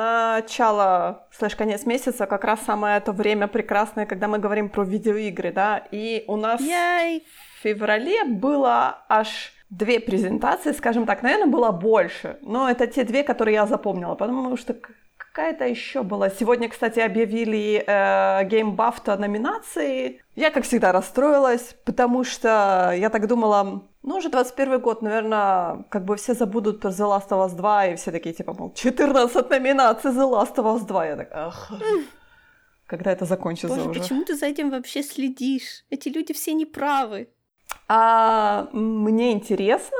начало, слэш конец месяца как раз самое то время прекрасное, когда мы говорим про видеоигры, да, и у нас Яй! в феврале было аж две презентации, скажем так, наверное, было больше, но это те две, которые я запомнила, потому что какая-то еще была. Сегодня, кстати, объявили э, Game BAFTA номинации. Я, как всегда, расстроилась, потому что я так думала, ну, уже 21 год, наверное, как бы все забудут про The Last of Us 2, и все такие, типа, мол, 14 номинаций The Last of Us 2. Я так, ах, когда это закончится Боже, уже? почему ты за этим вообще следишь? Эти люди все неправы. А мне интересно.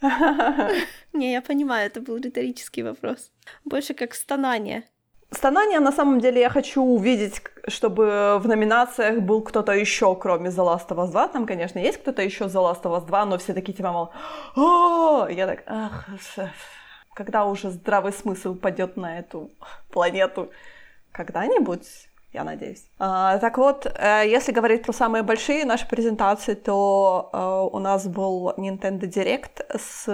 Не, я понимаю, это был риторический вопрос. Больше как стонание. Стонание, на самом деле, я хочу увидеть, чтобы в номинациях был кто-то еще, кроме The Last of Us 2. Там, конечно, есть кто-то еще The Last of Us 2, но все такие типа, мол, «О!» Я так, ах, когда уже здравый смысл падет на эту планету? Когда-нибудь? я надеюсь. А, так вот, э, если говорить про самые большие наши презентации, то э, у нас был Nintendo Direct с,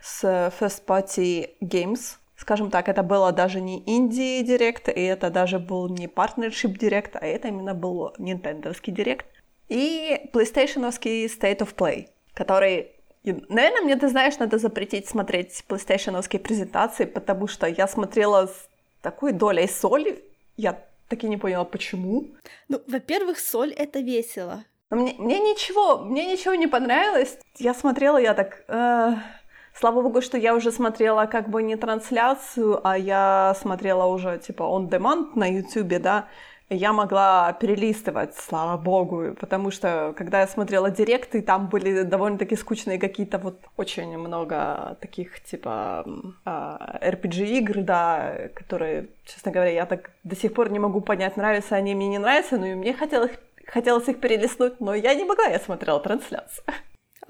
с First Party Games. Скажем так, это было даже не Indie Direct, и это даже был не Partnership Direct, а это именно был Nintendовский Direct. И PlayStationовский State of Play, который Наверное, мне, ты знаешь, надо запретить смотреть PlayStationовские презентации, потому что я смотрела с такой долей соли, я так и не поняла, почему. Ну, во-первых, соль — это весело. Но мне, мне ничего, мне ничего не понравилось. Я смотрела, я так... Э, слава богу, что я уже смотрела как бы не трансляцию, а я смотрела уже типа on demand на YouTube, да, я могла перелистывать, слава богу, потому что когда я смотрела директы, там были довольно-таки скучные какие-то вот очень много таких типа RPG-игр, да, которые, честно говоря, я так до сих пор не могу понять, нравятся они мне, не нравятся, но и мне хотелось, хотелось их перелистнуть, но я не могла, я смотрела трансляцию.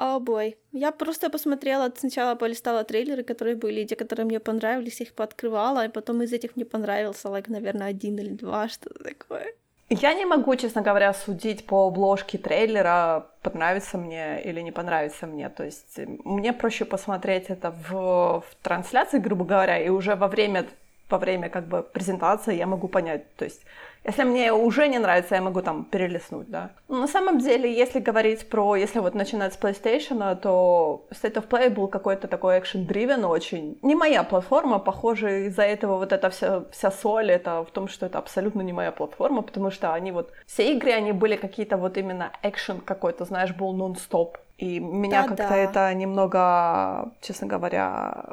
О, oh бой. Я просто посмотрела, сначала полистала трейлеры, которые были, те, которые мне понравились, их пооткрывала, и потом из этих мне понравился, like, наверное, один или два, что-то такое. Я не могу, честно говоря, судить по обложке трейлера, понравится мне или не понравится мне. То есть мне проще посмотреть это в, в трансляции, грубо говоря, и уже во время, во время как бы презентации я могу понять. То есть если мне уже не нравится, я могу там перелистнуть, да. Но на самом деле, если говорить про, если вот начинать с PlayStation, то State of Play был какой-то такой action-driven очень. Не моя платформа, похоже, из-за этого вот эта вся, вся соль, это в том, что это абсолютно не моя платформа, потому что они вот, все игры, они были какие-то вот именно экшен какой-то, знаешь, был нон-стоп. И меня да, как-то да. это немного, честно говоря,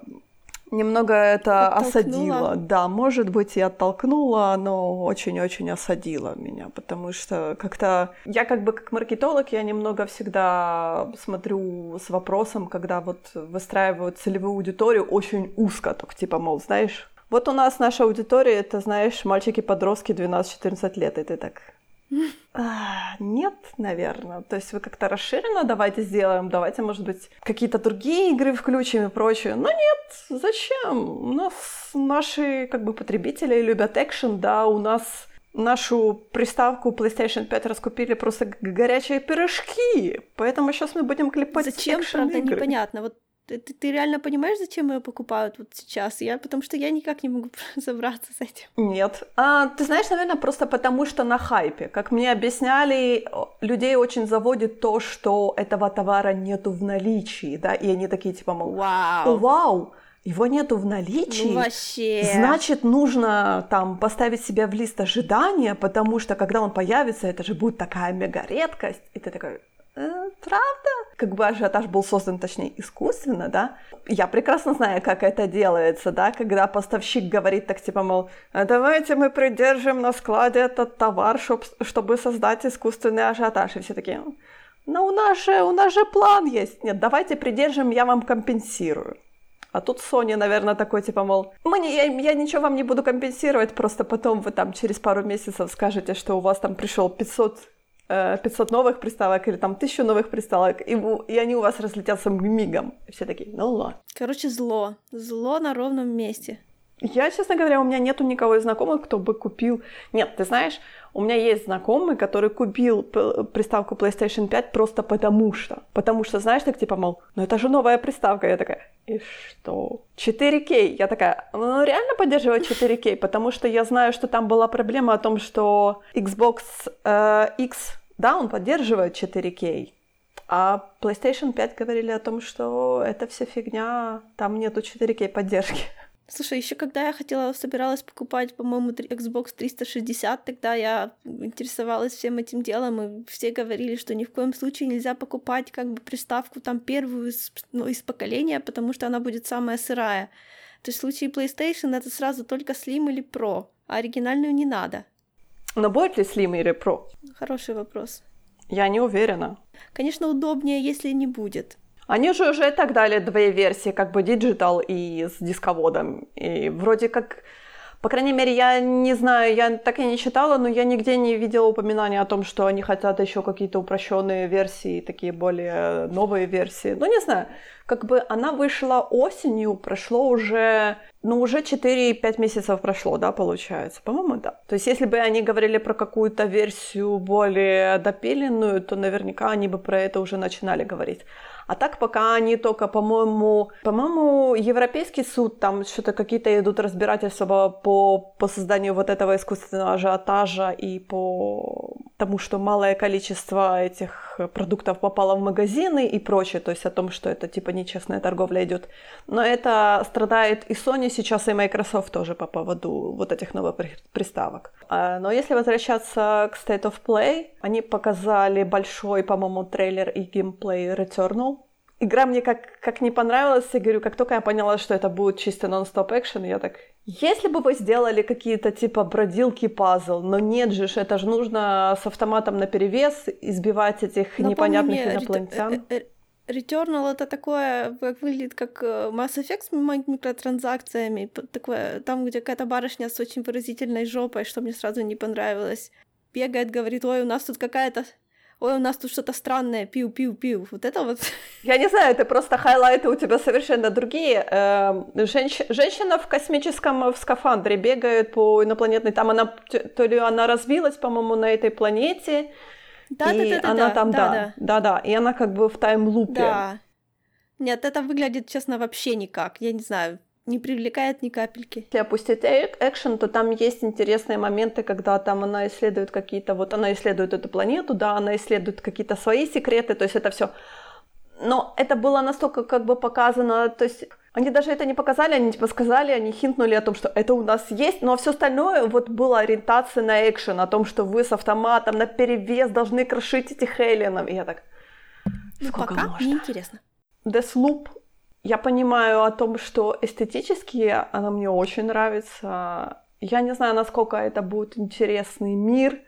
Немного это осадило. Да, может быть, и оттолкнуло, но очень-очень осадило меня, потому что как-то я как бы как маркетолог, я немного всегда смотрю с вопросом, когда вот выстраивают целевую аудиторию очень узко, так типа, мол, знаешь, вот у нас наша аудитория, это, знаешь, мальчики-подростки 12-14 лет, и ты так, а, нет, наверное. То есть вы как-то расширенно давайте сделаем, давайте, может быть, какие-то другие игры включим и прочее. Но нет, зачем? У нас наши как бы потребители любят экшен, да, у нас нашу приставку PlayStation 5 раскупили просто горячие пирожки, поэтому сейчас мы будем клепать Зачем, правда, игры. непонятно. Вот ты, ты, ты реально понимаешь, зачем ее покупают вот сейчас? Я, потому что я никак не могу разобраться с этим. Нет. А, ты знаешь, наверное, просто потому что на хайпе. Как мне объясняли, людей очень заводит то, что этого товара нету в наличии, да, и они такие типа, мол, вау, вау, его нету в наличии, ну, вообще. значит, нужно там поставить себя в лист ожидания, потому что когда он появится, это же будет такая мега редкость, и ты такой, правда? Как бы ажиотаж был создан, точнее, искусственно, да? Я прекрасно знаю, как это делается, да, когда поставщик говорит так, типа, мол, «А давайте мы придержим на складе этот товар, чтоб, чтобы создать искусственный ажиотаж. И все такие, ну у нас же, у нас же план есть. Нет, давайте придержим, я вам компенсирую. А тут Sony, наверное, такой, типа, мол, мы не, я, я ничего вам не буду компенсировать, просто потом вы там через пару месяцев скажете, что у вас там пришел 500 500 э, новых приставок или там 1000 новых приставок, и, и они у вас разлетятся мигом. И все такие, ну ладно. Короче, зло. Зло на ровном месте. Я, честно говоря, у меня нету никого из знакомых, кто бы купил... Нет, ты знаешь, У меня есть знакомый, который купил приставку PlayStation 5 просто потому что. Потому что, знаешь, так типа, мол, ну это же новая приставка. Я такая, и что? 4К. Я такая, ну реально поддерживает 4К? Потому что я знаю, что там была проблема о том, что Xbox э, X, да, он поддерживает 4К. А PlayStation 5 говорили о том, что это вся фигня, там нету 4К поддержки. Слушай, еще когда я хотела, собиралась покупать, по-моему, Xbox 360, тогда я интересовалась всем этим делом, и все говорили, что ни в коем случае нельзя покупать как бы приставку там первую из, ну, из поколения, потому что она будет самая сырая. То есть в случае PlayStation это сразу только Slim или Pro, а оригинальную не надо. Но будет ли Slim или Pro? Хороший вопрос. Я не уверена. Конечно, удобнее, если не будет. Они же уже и так дали две версии, как бы Digital и с дисководом. И вроде как, по крайней мере, я не знаю, я так и не читала, но я нигде не видела упоминания о том, что они хотят еще какие-то упрощенные версии, такие более новые версии. Ну, не знаю, как бы она вышла осенью, прошло уже, ну, уже 4-5 месяцев прошло, да, получается? По-моему, да. То есть, если бы они говорили про какую-то версию более допиленную, то наверняка они бы про это уже начинали говорить. А так пока они только, по-моему, по-моему, Европейский суд, там что-то какие-то идут разбирательства по, по созданию вот этого искусственного ажиотажа и по тому, что малое количество этих продуктов попало в магазины и прочее, то есть о том, что это типа нечестная торговля идет. Но это страдает и Sony сейчас, и Microsoft тоже по поводу вот этих новых приставок. А, но если возвращаться к State of Play, они показали большой, по-моему, трейлер и геймплей Returnal. Игра мне как, как не понравилась, я говорю, как только я поняла, что это будет чисто нон-стоп экшен, я так... Если бы вы сделали какие-то типа бродилки пазл, но нет же, это же нужно с автоматом на перевес избивать этих но непонятных мне, инопланетян. Э, э, Returnal это такое, как выглядит как э, Mass Effect с микротранзакциями, такое, там, где какая-то барышня с очень выразительной жопой, что мне сразу не понравилось. Бегает, говорит, ой, у нас тут какая-то ой, у нас тут что-то странное, пиу-пиу-пиу. Вот это вот. Я не знаю, это просто хайлайты у тебя совершенно другие. Эм, женщ... Женщина в космическом в скафандре бегает по инопланетной, там она, то ли она развилась, по-моему, на этой планете, да, и да, да, она да, там, да, да, да, да, и она как бы в тайм-лупе. Да. Нет, это выглядит, честно, вообще никак. Я не знаю, не привлекает ни капельки. Если опустить экшен, то там есть интересные моменты, когда там она исследует какие-то, вот она исследует эту планету, да, она исследует какие-то свои секреты, то есть это все. Но это было настолько как бы показано, то есть они даже это не показали, они типа сказали, они хинтнули о том, что это у нас есть, но все остальное вот была ориентация на экшен, о том, что вы с автоматом на перевес должны крошить этих эллинов. И я так, ну, сколько пока можно? неинтересно. Deathloop, я понимаю о том, что эстетически она мне очень нравится. Я не знаю, насколько это будет интересный мир,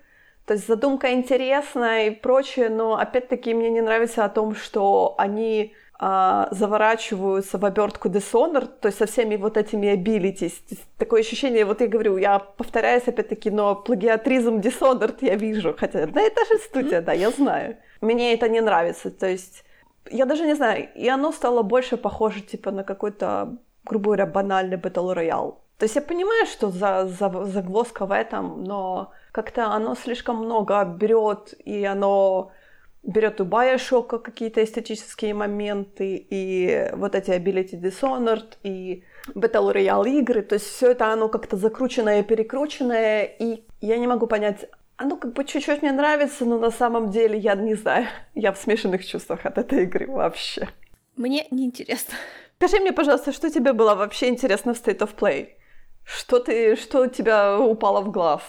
то есть задумка интересная и прочее, но опять-таки мне не нравится о том, что они а, заворачиваются в обертку Dishonored, то есть со всеми вот этими abilities. Такое ощущение, вот я говорю, я повторяюсь опять-таки, но плагиатризм Dishonored я вижу, хотя да, это же студия, да, я знаю. Мне это не нравится, то есть я даже не знаю, и оно стало больше похоже типа на какой-то, грубо говоря, банальный Battle Royale. То есть я понимаю, что за, за, загвоздка в этом, но как-то оно слишком много берет, и оно берет у Bioshock какие-то эстетические моменты, и вот эти Ability Dishonored, и Battle Royale игры, то есть все это оно как-то закрученное и перекрученное, и я не могу понять, оно как бы чуть-чуть мне нравится, но на самом деле я не знаю, я в смешанных чувствах от этой игры вообще. Мне неинтересно. Скажи мне, пожалуйста, что тебе было вообще интересно в State of Play? Что ты, что у тебя упало в глаз?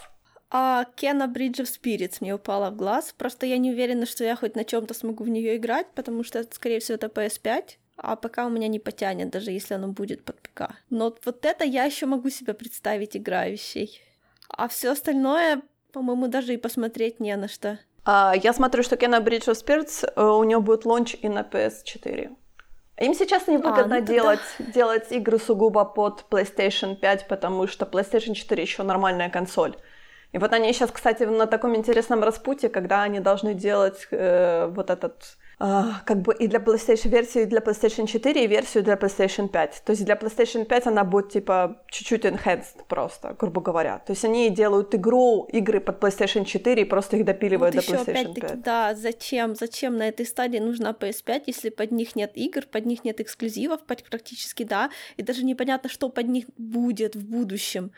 А Кена Bridge of Spirits мне упала в глаз. Просто я не уверена, что я хоть на чем-то смогу в нее играть, потому что, скорее всего, это PS5. А пока у меня не потянет, даже если оно будет под ПК. Но вот это я еще могу себе представить играющей. А все остальное, по-моему, даже и посмотреть не на что. А, я смотрю, что Кена Bridge of Spirits, у нее будет лонч и на PS4. Им сейчас невыгодно а, ну делать, тогда... делать игры сугубо под PlayStation 5, потому что PlayStation 4 еще нормальная консоль. И вот они сейчас, кстати, на таком интересном распутье, когда они должны делать э, вот этот как бы и для PlayStation версию, и для PlayStation 4, и версию для PlayStation 5. То есть для PlayStation 5 она будет типа чуть-чуть enhanced просто, грубо говоря. То есть они делают игру, игры под PlayStation 4 и просто их допиливают вот до PlayStation 5. Да, зачем? Зачем на этой стадии нужна PS5, если под них нет игр, под них нет эксклюзивов, практически да, и даже непонятно, что под них будет в будущем.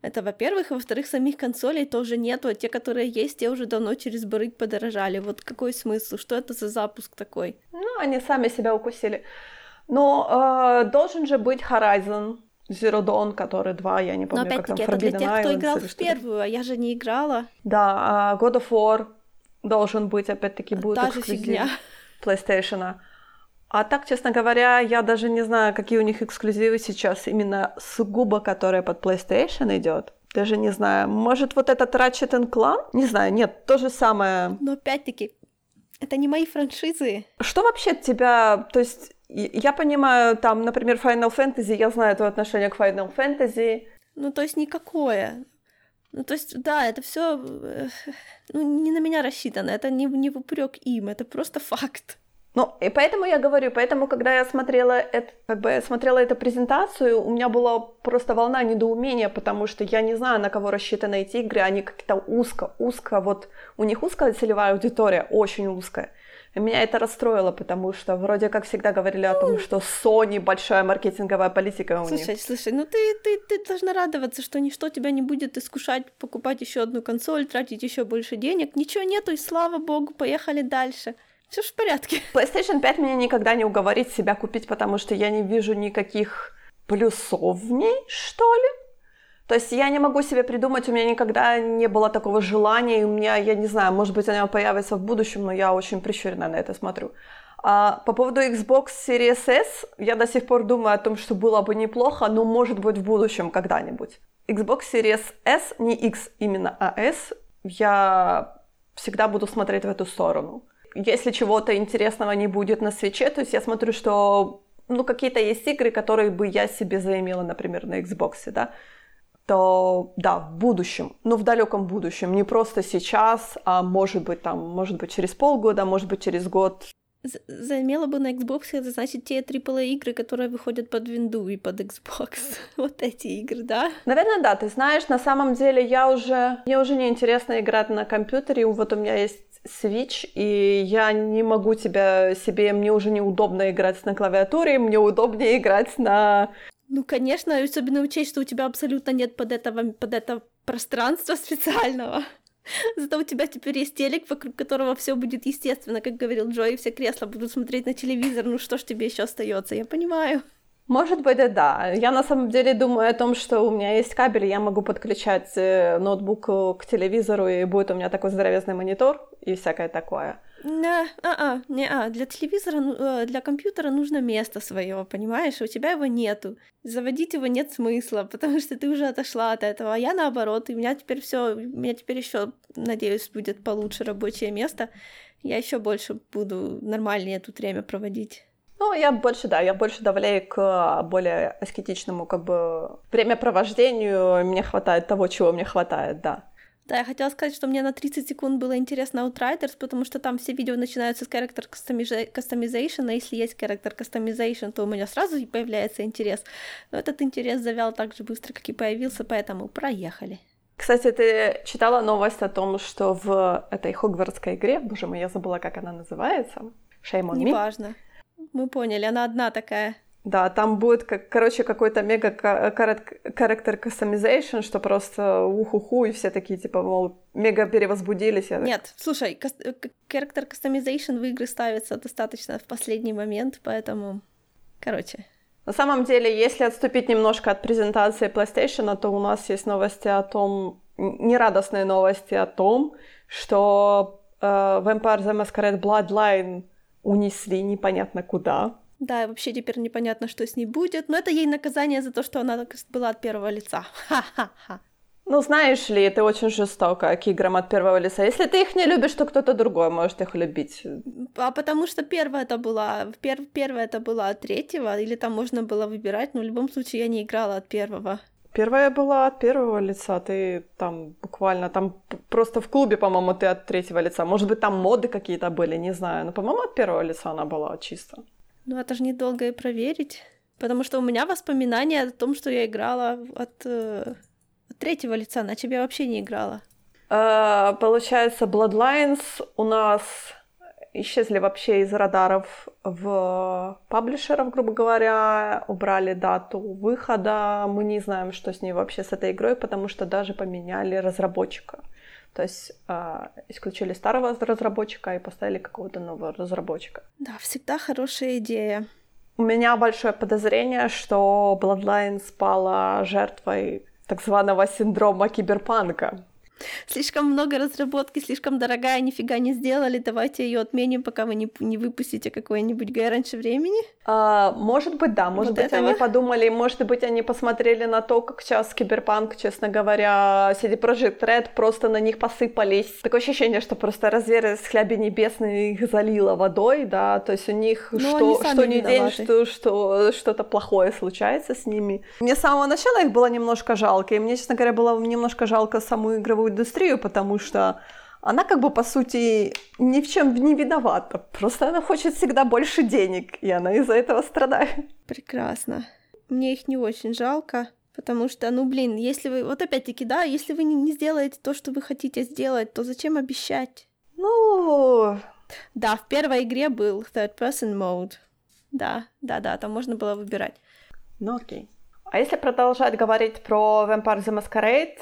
Это, во-первых, и во-вторых, самих консолей тоже нету, а те, которые есть, те уже давно через барыг подорожали. Вот какой смысл? Что это за запуск такой? Ну, они сами себя укусили. Но э, должен же быть Horizon Zero Dawn, который два, я не помню, Но опять-таки, это для тех, кто играл в первую, а я же не играла. Да, uh, God of War должен быть, опять-таки, будет Та же фигня. PlayStation. А так, честно говоря, я даже не знаю, какие у них эксклюзивы сейчас именно сугубо, которые под PlayStation идет. Даже не знаю. Может, вот этот Ratchet Clank? Не знаю, нет, то же самое. Но опять-таки, это не мои франшизы. Что вообще тебя... То есть, я понимаю, там, например, Final Fantasy, я знаю твое отношение к Final Fantasy. Ну, то есть, никакое. Ну, то есть, да, это все э, ну, не на меня рассчитано, это не, не в упрек им, это просто факт. Ну, и поэтому я говорю, поэтому, когда я смотрела, это, как бы, смотрела эту презентацию, у меня была просто волна недоумения, потому что я не знаю, на кого рассчитаны эти игры, они как-то узко, узко, вот у них узкая целевая аудитория, очень узкая. И меня это расстроило, потому что вроде как всегда говорили о том, что Sony большая маркетинговая политика у слушай, них. Слушай, слушай, ну ты, ты, ты должна радоваться, что ничто тебя не будет искушать покупать еще одну консоль, тратить еще больше денег. Ничего нету, и слава богу, поехали дальше. Все в порядке. PlayStation 5 меня никогда не уговорит себя купить, потому что я не вижу никаких плюсов в ней, что ли. То есть я не могу себе придумать, у меня никогда не было такого желания, и у меня, я не знаю, может быть, она появится в будущем, но я очень прищуренно на это смотрю. А по поводу Xbox Series S, я до сих пор думаю о том, что было бы неплохо, но может быть в будущем когда-нибудь. Xbox Series S, не X именно, а S, я всегда буду смотреть в эту сторону если чего-то интересного не будет на свече, то есть я смотрю, что ну, какие-то есть игры, которые бы я себе заимела, например, на Xbox, да, то да, в будущем, ну в далеком будущем, не просто сейчас, а может быть там, может быть через полгода, может быть через год. Заимела бы на Xbox, это значит те AAA игры, которые выходят под Windows и под Xbox. вот эти игры, да? Наверное, да. Ты знаешь, на самом деле я уже... Мне уже не интересно играть на компьютере. Вот у меня есть Switch, и я не могу тебя себе, мне уже неудобно играть на клавиатуре, мне удобнее играть на... Ну, конечно, особенно учесть, что у тебя абсолютно нет под этого, под это пространства специального. Зато у тебя теперь есть телек, вокруг которого все будет естественно, как говорил Джой, все кресла будут смотреть на телевизор, ну что ж тебе еще остается, я понимаю. Может быть, и да. Я на самом деле думаю о том, что у меня есть кабель, я могу подключать э, ноутбук к телевизору, и будет у меня такой здоровезный монитор и всякое такое. Да, а, а, не, а, для телевизора, ну, э, для компьютера нужно место свое, понимаешь? У тебя его нету. Заводить его нет смысла, потому что ты уже отошла от этого. А я наоборот, и у меня теперь все, у меня теперь еще, надеюсь, будет получше рабочее место. Я еще больше буду нормальнее тут время проводить. Ну, я больше, да, я больше давляю к более аскетичному, как бы, времяпровождению. Мне хватает того, чего мне хватает, да. Да, я хотела сказать, что мне на 30 секунд было интересно Outriders, потому что там все видео начинаются с character customization, а если есть character customization, то у меня сразу появляется интерес. Но этот интерес завял так же быстро, как и появился, поэтому проехали. Кстати, ты читала новость о том, что в этой хогвартской игре, боже мой, я забыла, как она называется, Shame on Неважно. Me. Неважно. Мы поняли, она одна такая. Да, там будет, как, короче, какой-то мега character customization, что просто уху-ху, и все такие, типа, мол, мега перевозбудились. Я Нет, слушай, character customization в игры ставится достаточно в последний момент, поэтому, короче. На самом деле, если отступить немножко от презентации PlayStation, то у нас есть новости о том, нерадостные новости о том, что э, Vampire the Masquerade Bloodline унесли непонятно куда. Да, вообще теперь непонятно, что с ней будет, но это ей наказание за то, что она была от первого лица. Ха-ха-ха. Ну, знаешь ли, это очень жестоко к играм от первого лица. Если ты их не любишь, то кто-то другой может их любить. А потому что первая это была, пер, первая это была от третьего, или там можно было выбирать, но в любом случае я не играла от первого. Первая была от первого лица, ты там буквально, там просто в клубе, по-моему, ты от третьего лица. Может быть, там моды какие-то были, не знаю, но, по-моему, от первого лица она была чисто. Ну, это же недолго и проверить, потому что у меня воспоминания о том, что я играла от, э, от третьего лица, на тебя вообще не играла. Uh, получается, Bloodlines у нас исчезли вообще из радаров в паблишеров, грубо говоря, убрали дату выхода. Мы не знаем, что с ней вообще с этой игрой, потому что даже поменяли разработчика. То есть э, исключили старого разработчика и поставили какого-то нового разработчика. Да, всегда хорошая идея. У меня большое подозрение, что Bloodline спала жертвой так званого синдрома киберпанка. Слишком много разработки, слишком дорогая, нифига не сделали, давайте ее отменим, пока вы не, не выпустите какой-нибудь гай раньше времени. А, может быть, да, может вот быть, этого? они подумали, может быть, они посмотрели на то, как сейчас Киберпанк, честно говоря, CD Projekt Red просто на них посыпались. Такое ощущение, что просто разверзлись хляби небесные их залило водой, да, то есть у них ну, что, что не день, что, что, что-то плохое случается с ними. Мне с самого начала их было немножко жалко, и мне, честно говоря, было немножко жалко саму игровую индустрию, потому что она как бы, по сути, ни в чем не виновата. Просто она хочет всегда больше денег, и она из-за этого страдает. Прекрасно. Мне их не очень жалко, потому что, ну, блин, если вы... Вот опять-таки, да, если вы не сделаете то, что вы хотите сделать, то зачем обещать? Ну... Да, в первой игре был third-person mode. Да, да-да, там можно было выбирать. Ну, окей. А если продолжать говорить про Vampire the Masquerade,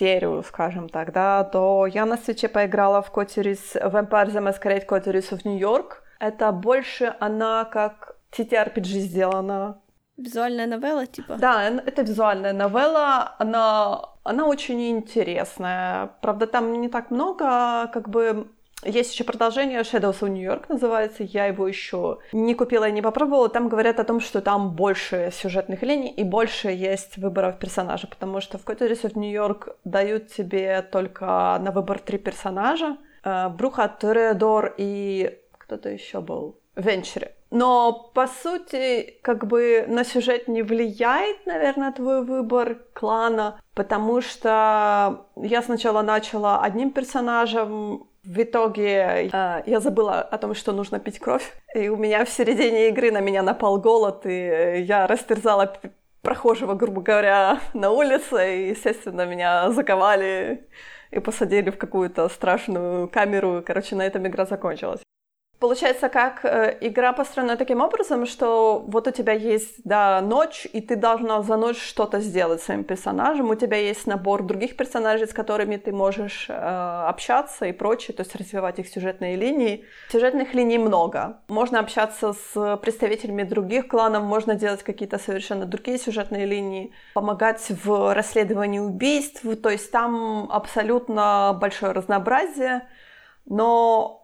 серию, скажем так, да, то я на свече поиграла в Коттерис, Vampire the Masquerade of New York. Это больше она как TTRPG сделана. Визуальная новелла, типа? Да, это визуальная новелла. Она, она очень интересная. Правда, там не так много, как бы есть еще продолжение Shadows of New York называется. Я его еще не купила и не попробовала. Там говорят о том, что там больше сюжетных линий и больше есть выборов персонажа, потому что в of New York дают тебе только на выбор три персонажа. Э, Бруха, Тореадор и кто-то еще был. Венчере. Но, по сути, как бы на сюжет не влияет, наверное, твой выбор клана, потому что я сначала начала одним персонажем, в итоге э, я забыла о том, что нужно пить кровь, и у меня в середине игры на меня напал голод, и я растерзала прохожего, грубо говоря, на улице, и, естественно, меня заковали и посадили в какую-то страшную камеру. Короче, на этом игра закончилась. Получается, как э, игра построена таким образом, что вот у тебя есть, да, ночь, и ты должна за ночь что-то сделать своим персонажем. У тебя есть набор других персонажей, с которыми ты можешь э, общаться и прочее, то есть развивать их сюжетные линии. Сюжетных линий много. Можно общаться с представителями других кланов, можно делать какие-то совершенно другие сюжетные линии, помогать в расследовании убийств, то есть там абсолютно большое разнообразие. Но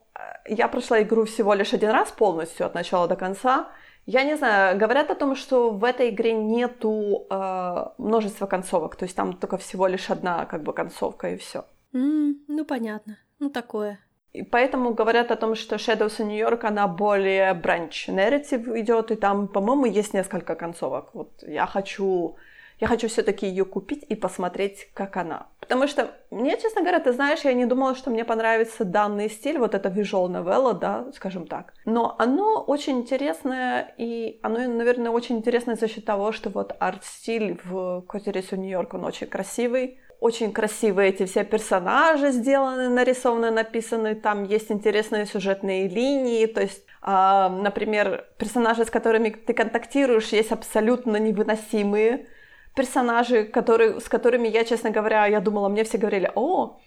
я прошла игру всего лишь один раз полностью от начала до конца. Я не знаю, говорят о том, что в этой игре нету э, множества концовок, то есть там только всего лишь одна как бы концовка и все. Mm, ну понятно, ну такое. И поэтому говорят о том, что Shadows of New York, она более бранч narrative идет, и там, по-моему, есть несколько концовок. Вот я хочу я хочу все-таки ее купить и посмотреть, как она. Потому что мне, честно говоря, ты знаешь, я не думала, что мне понравится данный стиль, вот это visual novella, да, скажем так. Но оно очень интересное, и оно, наверное, очень интересное за счет того, что вот арт-стиль в Котерису Нью-Йорк, он очень красивый, очень красивые эти все персонажи сделаны, нарисованы, написаны, там есть интересные сюжетные линии, то есть, э, например, персонажи, с которыми ты контактируешь, есть абсолютно невыносимые, персонажи, которые, с которыми я, честно говоря, я думала, мне все говорили, о,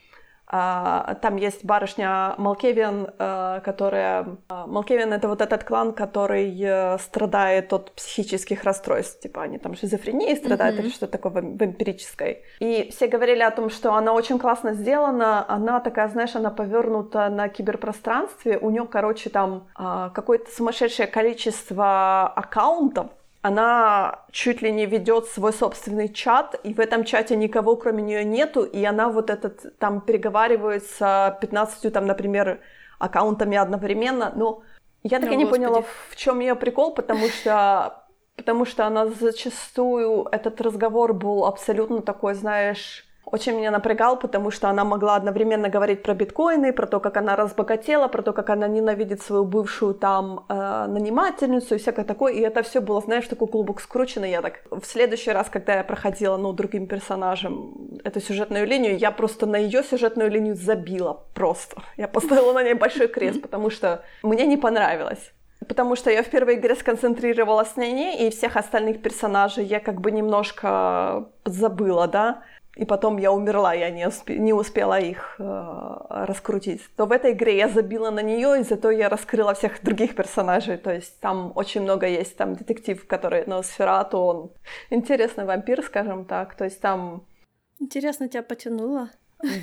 а, там есть барышня Малкевин, а, которая... А, Малкевин — это вот этот клан, который э, страдает от психических расстройств. Типа они там шизофренией страдают mm-hmm. или что-то такое вампирическое. И все говорили о том, что она очень классно сделана. Она такая, знаешь, она повернута на киберпространстве. У нее, короче, там какое-то сумасшедшее количество аккаунтов, она чуть ли не ведет свой собственный чат, и в этом чате никого кроме нее нету, и она вот этот там переговаривает с 15, там, например, аккаунтами одновременно. Но я так О, и не Господи. поняла, в чем ее прикол, потому что потому что она зачастую, этот разговор был абсолютно такой, знаешь, очень меня напрягал, потому что она могла одновременно говорить про биткоины, про то, как она разбогатела, про то, как она ненавидит свою бывшую там э, нанимательницу и всякое такое. И это все было, знаешь, такой клубок скрученный. Я так в следующий раз, когда я проходила, ну, другим персонажем эту сюжетную линию, я просто на ее сюжетную линию забила просто. Я поставила на ней большой крест, потому что мне не понравилось потому что я в первой игре сконцентрировалась на ней, и всех остальных персонажей я как бы немножко забыла, да и потом я умерла, я не, успе- не успела их э, раскрутить, то в этой игре я забила на нее, и зато я раскрыла всех других персонажей. То есть там очень много есть, там детектив, который Носферату, он интересный вампир, скажем так. То есть там... Интересно, тебя потянуло?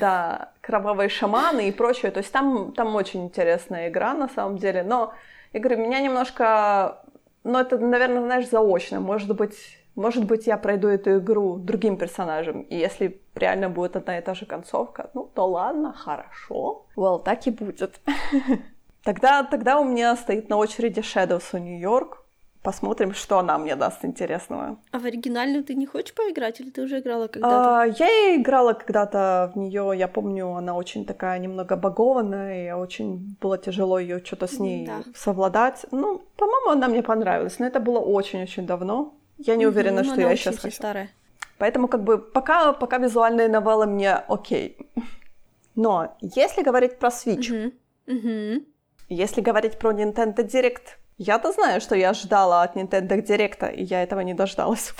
Да, кровавые шаманы и прочее. То есть там, там очень интересная игра на самом деле. Но, я говорю, меня немножко... Ну, это, наверное, знаешь, заочно. Может быть, может быть, я пройду эту игру другим персонажем, и если реально будет одна и та же концовка, ну, то ладно, хорошо. Well, так и будет. Тогда, тогда у меня стоит на очереди Shadows of New York. Посмотрим, что она мне даст интересного. А в оригинальную ты не хочешь поиграть, или ты уже играла когда-то? А, я играла когда-то в нее. Я помню, она очень такая немного багованная, и очень было тяжело ее что-то с ней да. совладать. Ну, по-моему, она мне понравилась, но это было очень-очень давно. Я не уверена, ну, что я сейчас хочу. Старая. Поэтому как бы пока, пока визуальные новеллы мне окей. Но если говорить про Switch, uh-huh. Uh-huh. если говорить про Nintendo Direct, я-то знаю, что я ждала от Nintendo Direct, и я этого не дождалась.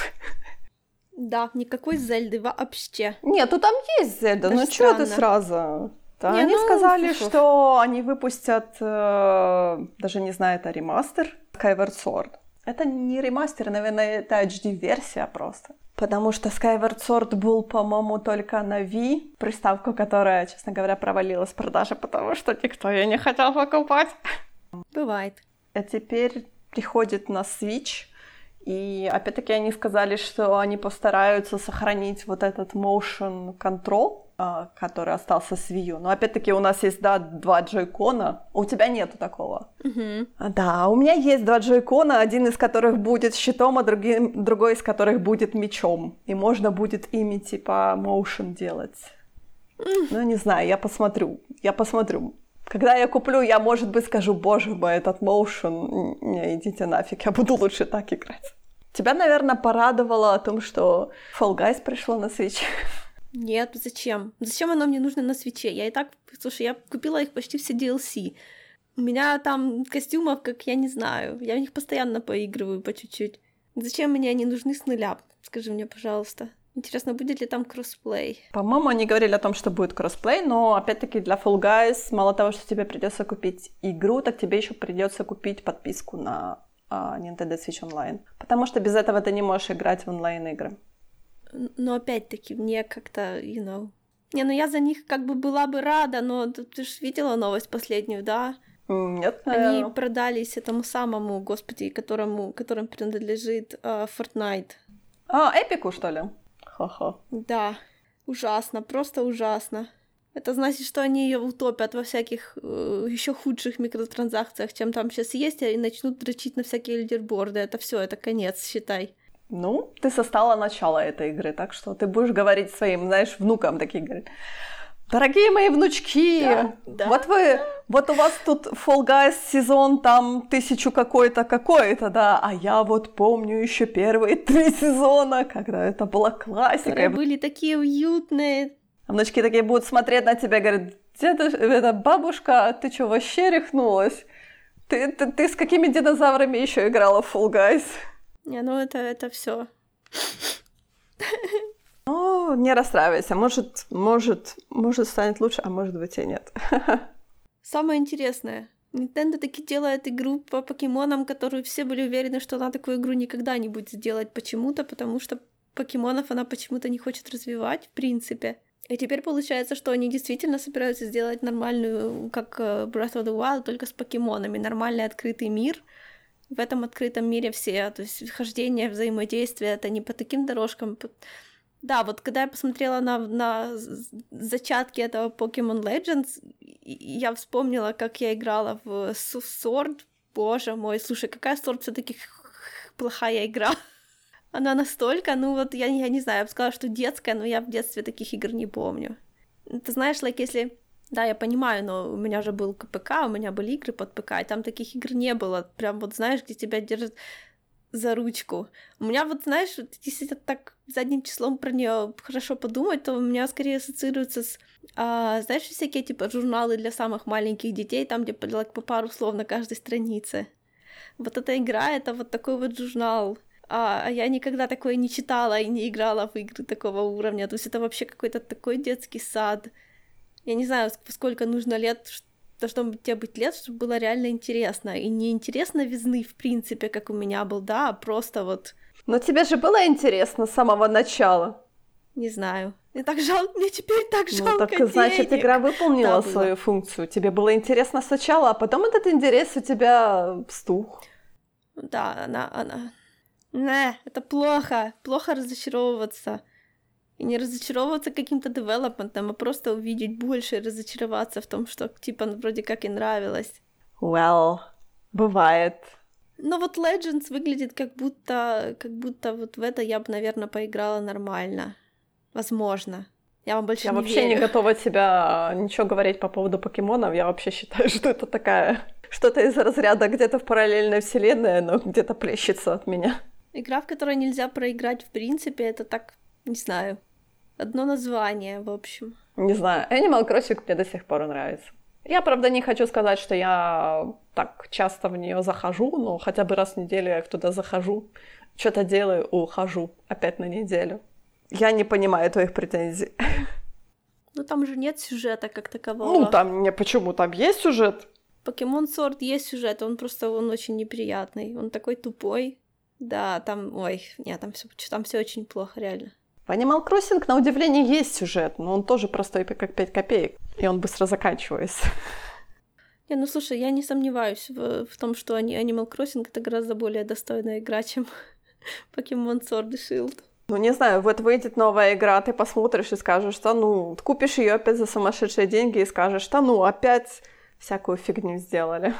Да, никакой Зельды вообще. Нет, ну там есть Зельда, Даже ну что ты сразу? Да, не, они ну, сказали, фу-фу. что они выпустят, э, даже не знаю, это ремастер Skyward Sword. Это не ремастер, наверное, это HD-версия просто. Потому что Skyward Sword был, по-моему, только на Wii, приставку, которая, честно говоря, провалилась в продаже, потому что никто ее не хотел покупать. Бывает. А теперь приходит на Switch, и опять-таки они сказали, что они постараются сохранить вот этот motion control, который остался с Wii U. Но опять-таки у нас есть, да, два джойкона. У тебя нету такого. Uh-huh. Да, у меня есть два джойкона, один из которых будет щитом, а другой, другой из которых будет мечом. И можно будет ими типа motion делать. Uh-huh. Ну, не знаю, я посмотрю. Я посмотрю. Когда я куплю, я, может быть, скажу, боже мой, этот motion, не, идите нафиг, я буду лучше так играть. Тебя, наверное, порадовало о том, что Fall Guys пришло на Switch. Нет, зачем? Зачем оно мне нужно на Switch'е? Я и так, слушай, я купила их почти все DLC. У меня там костюмов, как я не знаю. Я в них постоянно поигрываю по чуть-чуть. Зачем мне они нужны с нуля? Скажи мне, пожалуйста. Интересно, будет ли там кроссплей? По-моему, они говорили о том, что будет кроссплей, но опять-таки для Fall Guys мало того, что тебе придется купить игру, так тебе еще придется купить подписку на uh, Nintendo Switch Online. Потому что без этого ты не можешь играть в онлайн-игры. Но опять-таки мне как-то, you know... Не, ну я за них как бы была бы рада, но ты же видела новость последнюю, да? Нет, наверное. Они продались этому самому, господи, которому, которым принадлежит uh, Fortnite. А, Эпику, что ли? Ха-ха. Да, ужасно, просто ужасно. Это значит, что они ее утопят во всяких э, еще худших микротранзакциях, чем там сейчас есть, и начнут дрочить на всякие лидерборды. Это все, это конец, считай. Ну, ты состала начала этой игры, так что ты будешь говорить своим, знаешь, внукам такие говорить. Дорогие мои внучки, да, да. вот вы, вот у вас тут Fall Guys сезон там тысячу какой-то, какой-то, да, а я вот помню еще первые три сезона, когда это была классика. Которые были такие уютные. А внучки такие будут смотреть на тебя говорят, деда, это бабушка, ты что, вообще рехнулась? Ты, ты, ты с какими динозаврами еще играла в Fall Guys? Не, ну это, это все. Ну, не расстраивайся. Может, может, может станет лучше, а может быть и нет. Самое интересное. Nintendo таки делает игру по покемонам, которую все были уверены, что она такую игру никогда не будет делать почему-то, потому что покемонов она почему-то не хочет развивать, в принципе. И теперь получается, что они действительно собираются сделать нормальную, как э, Breath of the Wild, только с покемонами, нормальный открытый мир — в этом открытом мире все, то есть хождение, взаимодействие, это не по таким дорожкам. Да, вот когда я посмотрела на, на зачатки этого Pokemon Legends, я вспомнила, как я играла в Sword. Боже мой, слушай, какая Sword все таки плохая игра. Она настолько, ну вот, я, я не знаю, я бы сказала, что детская, но я в детстве таких игр не помню. Ты знаешь, like, если... Да, я понимаю, но у меня же был КПК, у меня были игры под ПК, и там таких игр не было. Прям вот, знаешь, где тебя держат за ручку. У меня вот, знаешь, если так задним числом про нее хорошо подумать, то у меня скорее ассоциируется с, а, знаешь, всякие типа журналы для самых маленьких детей, там, где like, по пару слов на каждой странице. Вот эта игра — это вот такой вот журнал. А, а я никогда такое не читала и не играла в игры такого уровня. То есть это вообще какой-то такой детский сад. Я не знаю, сколько нужно лет, должно тебе быть лет, чтобы было реально интересно. И не интересно визны, в принципе, как у меня был, да, а просто вот... Но тебе же было интересно с самого начала. Не знаю. Мне так жалко, мне теперь так жалко Ну, так денег. значит, игра выполнила да, свою функцию. Тебе было интересно сначала, а потом этот интерес у тебя стух. Да, она, она... Не, это плохо. Плохо разочаровываться. И не разочаровываться каким-то девелопментом, а просто увидеть больше и разочароваться в том, что типа ну, вроде как и нравилось. Well, бывает. Но вот Legends выглядит как будто, как будто вот в это я бы, наверное, поиграла нормально. Возможно. Я вам больше я не вообще верю. не готова тебя ничего говорить по поводу покемонов. Я вообще считаю, что это такая что-то из разряда где-то в параллельной вселенной, но где-то плещется от меня. Игра, в которой нельзя проиграть в принципе, это так, не знаю, одно название, в общем. Не знаю, Animal Crossing мне до сих пор нравится. Я, правда, не хочу сказать, что я так часто в нее захожу, но хотя бы раз в неделю я туда захожу, что-то делаю, ухожу опять на неделю. Я не понимаю твоих претензий. Ну там же нет сюжета как такового. Ну там не почему, там есть сюжет. Покемон Сорд есть сюжет, он просто он очень неприятный, он такой тупой. Да, там, ой, нет, там все, там все очень плохо, реально. В Animal Crossing, на удивление, есть сюжет, но он тоже простой, как 5 копеек, и он быстро заканчивается. Не, ну слушай, я не сомневаюсь в, в том, что Animal Crossing это гораздо более достойная игра, чем Pokemon Sword и Shield. Ну, не знаю, вот выйдет новая игра, ты посмотришь и скажешь, что ну, купишь ее опять за сумасшедшие деньги и скажешь, что ну, опять всякую фигню сделали.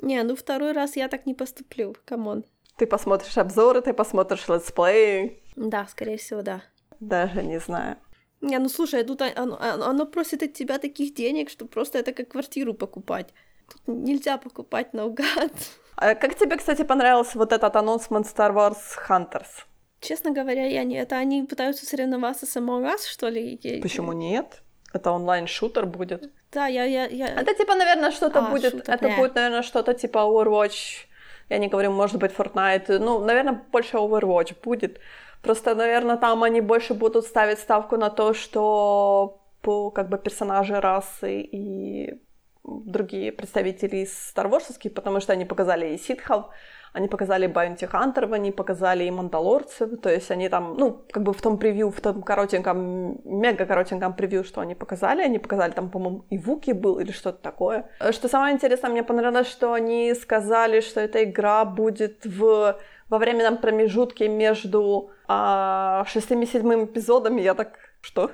Не, ну второй раз я так не поступлю, come on. Ты посмотришь обзоры, ты посмотришь летсплеи. Да, скорее всего, да. Даже не знаю. Не, ну слушай, тут оно, оно просит от тебя таких денег, что просто это как квартиру покупать. Тут нельзя покупать наугад. А как тебе, кстати, понравился вот этот анонсмент Star Wars Hunters? Честно говоря, я не... Это они пытаются соревноваться с Among Us, что ли? Почему нет? Это онлайн-шутер будет. Да, я... я, я... Это типа, наверное, что-то а, будет... Шутер, это не. будет, наверное, что-то типа Overwatch. Я не говорю, может быть, Fortnite. Ну, наверное, больше Overwatch будет. Просто, наверное, там они больше будут ставить ставку на то, что по как бы персонажи расы и другие представители из Star Wars, потому что они показали и ситхов, они показали Баунти Хантеров, они показали и Мандалорцев, то есть они там, ну, как бы в том превью, в том коротеньком, мега коротеньком превью, что они показали, они показали там, по-моему, и Вуки был или что-то такое. Что самое интересное, мне понравилось, что они сказали, что эта игра будет в во временном промежутке между а, шестым и седьмым эпизодами. Я так, что?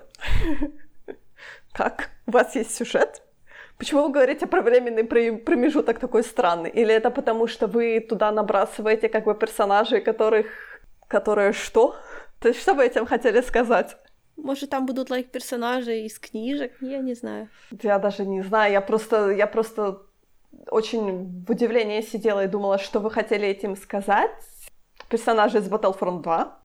Как? У вас есть сюжет? Почему вы говорите про временный промежуток такой странный? Или это потому, что вы туда набрасываете как бы персонажей, которых... Которые что? То есть что вы этим хотели сказать? Может, там будут лайк персонажи из книжек? Я не знаю. Я даже не знаю. Я просто, я просто очень в удивлении сидела и думала, что вы хотели этим сказать. Персонажи из Battlefront 2.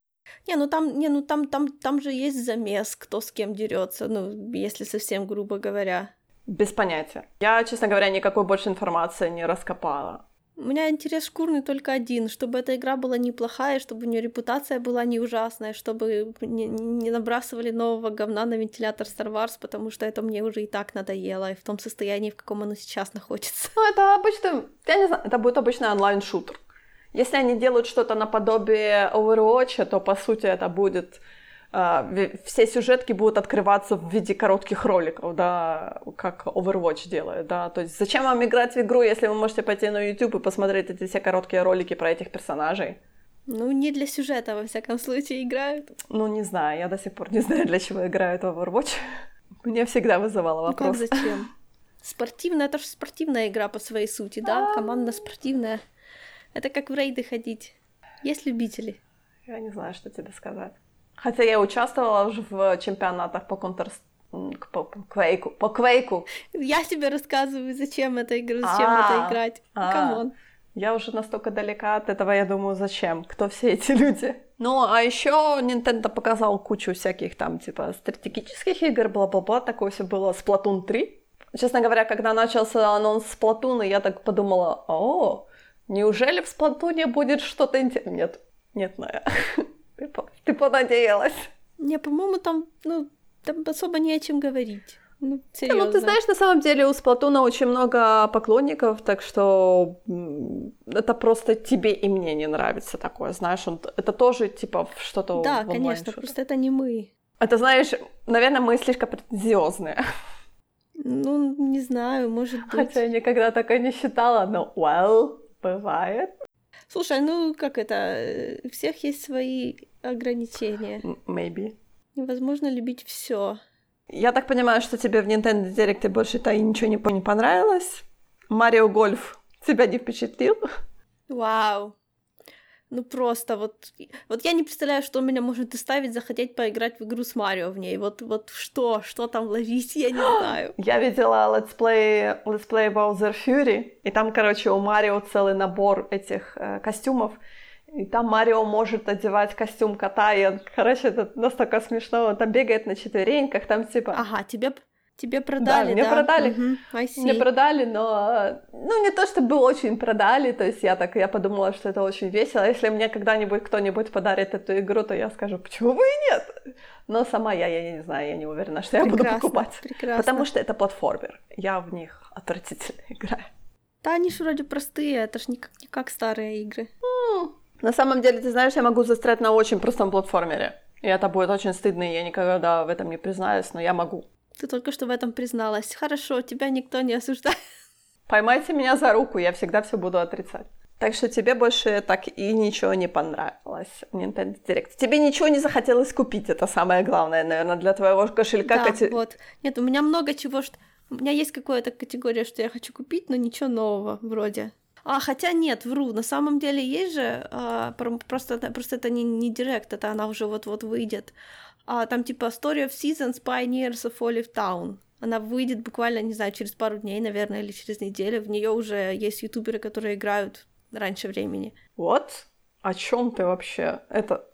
Не, ну там, не, ну там, там, там же есть замес, кто с кем дерется, ну, если совсем грубо говоря. Без понятия. Я, честно говоря, никакой больше информации не раскопала. У меня интерес шкурный только один, чтобы эта игра была неплохая, чтобы у нее репутация была не ужасная, чтобы не, не набрасывали нового говна на вентилятор Star Wars, потому что это мне уже и так надоело, и в том состоянии, в каком оно сейчас находится. Ну, это обычно, я не знаю, это будет обычный онлайн-шутер. Если они делают что-то наподобие Overwatch, то, по сути, это будет все сюжетки будут открываться в виде коротких роликов, да, как Overwatch делает, да, то есть зачем вам играть в игру, если вы можете пойти на YouTube и посмотреть эти все короткие ролики про этих персонажей? Ну, не для сюжета, во всяком случае, играют. Ну, не знаю, я до сих пор не знаю, для чего играют в Overwatch. Мне всегда вызывало вопрос. Ну, как зачем? Спортивная, это же спортивная игра по своей сути, да? Команда спортивная. Это как в рейды ходить. Есть любители. Я не знаю, что тебе сказать. Хотя я участвовала уже в чемпионатах по Counter по Квейку, по Квейку. Я тебе рассказываю, зачем это игра, зачем это играть. Come on. Я уже настолько далека от этого, я думаю, зачем? Кто все эти люди? Ну, а еще Nintendo показал кучу всяких там, типа, стратегических игр, бла-бла-бла, такое все было. Splatoon 3. Честно говоря, когда начался анонс Splatoon, я так подумала, о, неужели в Splatoon будет что-то интересное? Нет, нет, Ная. Ты, ты понадеялась. Не, по-моему, там, ну, там особо не о чем говорить. Ну, серьезно. ну, ты знаешь, на самом деле у Сплатуна очень много поклонников, так что это просто тебе и мне не нравится такое, знаешь, он, это тоже типа что-то Да, конечно, просто это не мы. Это, знаешь, наверное, мы слишком претензиозные. Ну, не знаю, может быть. Хотя я никогда такое не считала, но well, бывает. Слушай, ну как это, у всех есть свои ограничения. Maybe. Невозможно любить все. Я так понимаю, что тебе в Nintendo Direct больше-то и ничего не, не понравилось. Марио Гольф тебя не впечатлил? Вау. Ну просто вот... Вот я не представляю, что меня может заставить захотеть поиграть в игру с Марио в ней. Вот, вот что? Что там ловить? Я не знаю. Я видела Let's Play, Let's Play Bowser Fury, и там, короче, у Марио целый набор этих э, костюмов, и там Марио может одевать костюм кота, и он, короче, это настолько смешно, он там бегает на четвереньках, там типа... Ага, тебе, тебе продали, да? мне да? продали, угу, мне продали, но, ну, не то чтобы очень продали, то есть я так, я подумала, что это очень весело, если мне когда-нибудь кто-нибудь подарит эту игру, то я скажу, почему бы и нет? Но сама я, я не знаю, я не уверена, что я прекрасно, буду покупать. Прекрасно. Потому что это платформер, я в них отвратительно играю. Да, они же вроде простые, это ж не как, не как старые игры. Ну, на самом деле, ты знаешь, я могу застрять на очень простом платформере. И это будет очень стыдно, и я никогда в этом не признаюсь, но я могу. Ты только что в этом призналась. Хорошо, тебя никто не осуждает. Поймайте меня за руку, я всегда все буду отрицать. Так что тебе больше так и ничего не понравилось в Nintendo Direct. Тебе ничего не захотелось купить, это самое главное, наверное, для твоего кошелька. Да, кати... вот. Нет, у меня много чего, что... У меня есть какая-то категория, что я хочу купить, но ничего нового вроде. А, хотя нет, вру, на самом деле есть же, а, просто, просто это не, не директ, это она уже вот-вот выйдет. А, там типа Story of Seasons Pioneers of Olive Town. Она выйдет буквально, не знаю, через пару дней, наверное, или через неделю. В нее уже есть ютуберы, которые играют раньше времени. Вот? О чем ты вообще? Это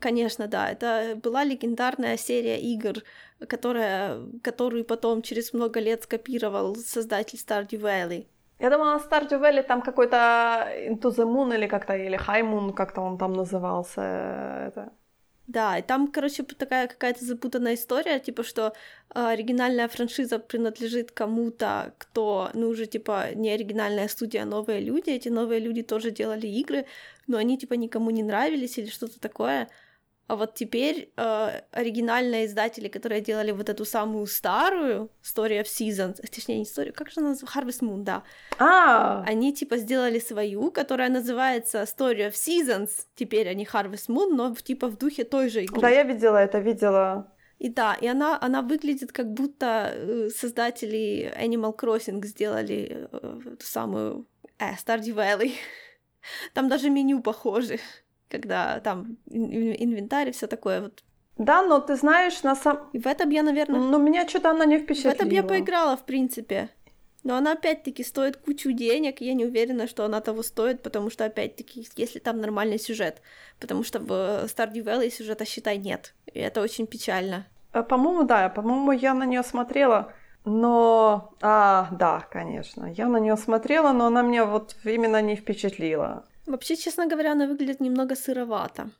Конечно, да. Это была легендарная серия игр, которая, которую потом через много лет скопировал создатель Stardew Valley. Я думала, Stardew Valley там какой-то Into the Moon или как-то, или High Moon, как-то он там назывался. Это. Да, и там, короче, такая какая-то запутанная история, типа, что э, оригинальная франшиза принадлежит кому-то, кто, ну, уже, типа, не оригинальная студия, а новые люди. Эти новые люди тоже делали игры, но они, типа, никому не нравились или что-то такое. А вот теперь э, оригинальные издатели, которые делали вот эту самую старую Story of Seasons, точнее, не историю, как же она называется? Harvest Moon, да. А. Они типа сделали свою, которая называется Story of Seasons. Теперь они Harvest Moon, но типа в духе той же игры. Да, я видела это, видела. И да, и она, она выглядит как будто э, создатели Animal Crossing сделали э, ту самую э, Stardew Valley. Там даже меню похоже когда там инвентарь и все такое вот. Да, но ты знаешь, на самом... И в этом я, наверное... Но меня что-то она не впечатлила. В этом я поиграла, в принципе. Но она опять-таки стоит кучу денег, я не уверена, что она того стоит, потому что, опять-таки, если там нормальный сюжет. Потому что в Stardew Valley сюжета, считай, нет. И это очень печально. А, по-моему, да, по-моему, я на нее смотрела, но... А, да, конечно, я на нее смотрела, но она меня вот именно не впечатлила. Вообще, честно говоря, она выглядит немного сыровато.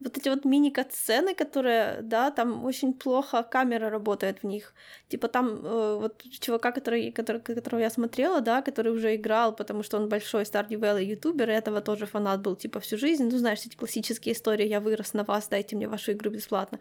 Вот эти вот мини-катсцены, которые, да, там очень плохо камера работает в них. Типа там э, вот чувака, который, который, которого я смотрела, да, который уже играл, потому что он большой Stardew Valley ютубер, и этого тоже фанат был, типа, всю жизнь. Ну, знаешь, эти классические истории «Я вырос на вас, дайте мне вашу игру бесплатно».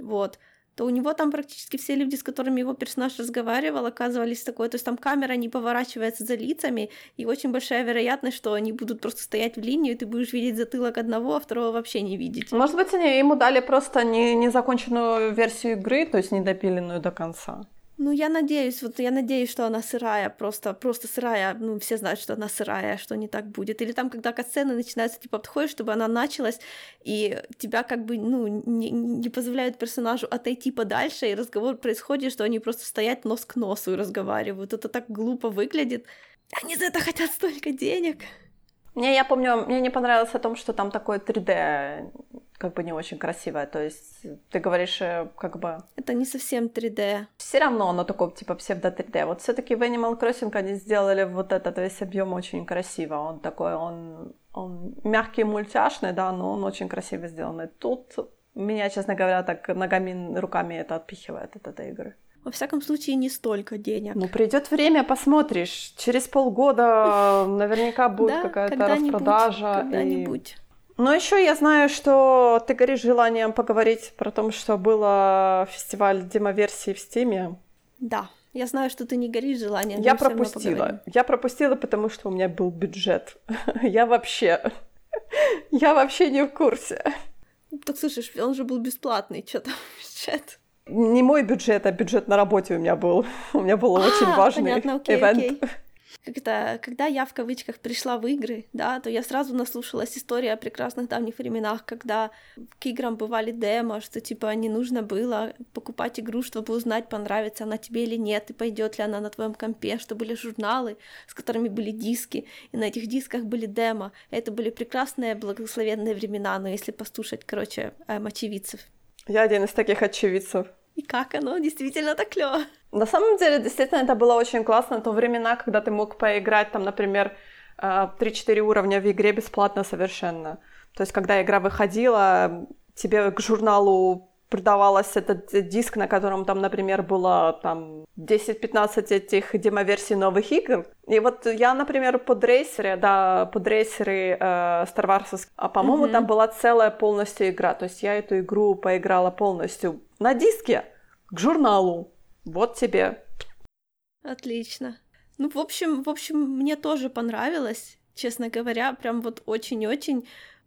Вот то у него там практически все люди, с которыми его персонаж разговаривал, оказывались такой, то есть там камера не поворачивается за лицами, и очень большая вероятность, что они будут просто стоять в линию, и ты будешь видеть затылок одного, а второго вообще не видеть. Может быть, они ему дали просто не, незаконченную версию игры, то есть недопиленную до конца. Ну, я надеюсь, вот я надеюсь, что она сырая, просто, просто сырая, ну, все знают, что она сырая, что не так будет. Или там, когда катсцены начинаются, типа, подходишь, чтобы она началась, и тебя как бы, ну, не, не позволяют персонажу отойти подальше, и разговор происходит, что они просто стоят нос к носу и разговаривают. Это так глупо выглядит. Они за это хотят столько денег. Мне, я помню, мне не понравилось о том, что там такое 3D как бы не очень красивое. То есть ты говоришь, э, как бы... Это не совсем 3D. Все равно оно такое, типа, псевдо 3D. Вот все таки в Animal Crossing они сделали вот этот весь объем очень красиво. Он такой, он, он мягкий, мультяшный, да, но он очень красиво сделанный. Тут меня, честно говоря, так ногами, руками это отпихивает от этой игры. Во всяком случае, не столько денег. Ну, придет время, посмотришь. Через полгода наверняка будет какая-то распродажа. Когда-нибудь. Но еще я знаю, что ты горишь желанием поговорить про то, что было фестиваль демоверсии в Стиме. Да, я знаю, что ты не горишь желанием. Я пропустила. Я пропустила, потому что у меня был бюджет. я вообще... я вообще не в курсе. Так слышишь, он же был бесплатный, что там бюджет? Не мой бюджет, а бюджет на работе у меня был. У меня был а, очень важный понятно, окей, ивент. Окей когда, когда я в кавычках пришла в игры, да, то я сразу наслушалась истории о прекрасных давних временах, когда к играм бывали демо, что типа не нужно было покупать игру, чтобы узнать, понравится она тебе или нет, и пойдет ли она на твоем компе, что были журналы, с которыми были диски, и на этих дисках были демо. Это были прекрасные благословенные времена, но если послушать, короче, эм, очевидцев. Я один из таких очевидцев. И как оно действительно так клево. На самом деле, действительно, это было очень классно. То времена, когда ты мог поиграть, там, например, 3-4 э, уровня в игре бесплатно совершенно. То есть, когда игра выходила, тебе к журналу продавалась этот диск, на котором там, например, было там 10-15 этих демоверсий новых игр. И вот я, например, под рейсере, да, под рейсеры э, Star Wars, а по-моему, mm-hmm. там была целая полностью игра. То есть я эту игру поиграла полностью на диске к журналу. Вот тебе. Отлично. Ну, в общем, в общем, мне тоже понравилось, честно говоря, прям вот очень-очень.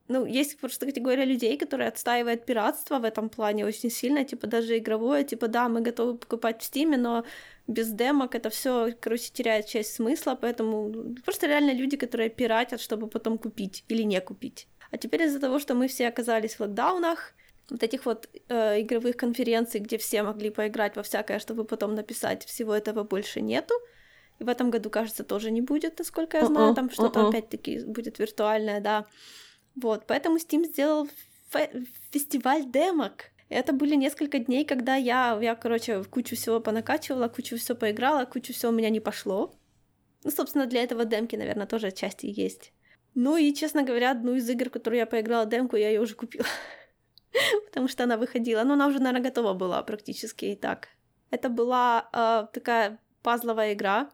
Ну, есть просто категория людей, которые отстаивают пиратство в этом плане очень сильно, типа даже игровое, типа да, мы готовы покупать в Стиме, но без демок это все, короче, теряет часть смысла, поэтому просто реально люди, которые пиратят, чтобы потом купить или не купить. А теперь из-за того, что мы все оказались в локдаунах, вот этих вот э, игровых конференций, где все могли поиграть во всякое, чтобы потом написать, всего этого больше нету. И в этом году, кажется, тоже не будет, насколько я знаю, там что-то uh-uh. опять-таки будет виртуальное, да. Вот, поэтому Steam сделал фестиваль демок. Это были несколько дней, когда я, я, короче, кучу всего понакачивала, кучу всего поиграла, кучу всего у меня не пошло. Ну, собственно, для этого демки, наверное, тоже отчасти есть. Ну и, честно говоря, одну из игр, которую я поиграла демку, я ее уже купила. потому что она выходила. Но она уже, наверное, готова была практически и так. Это была э, такая пазловая игра,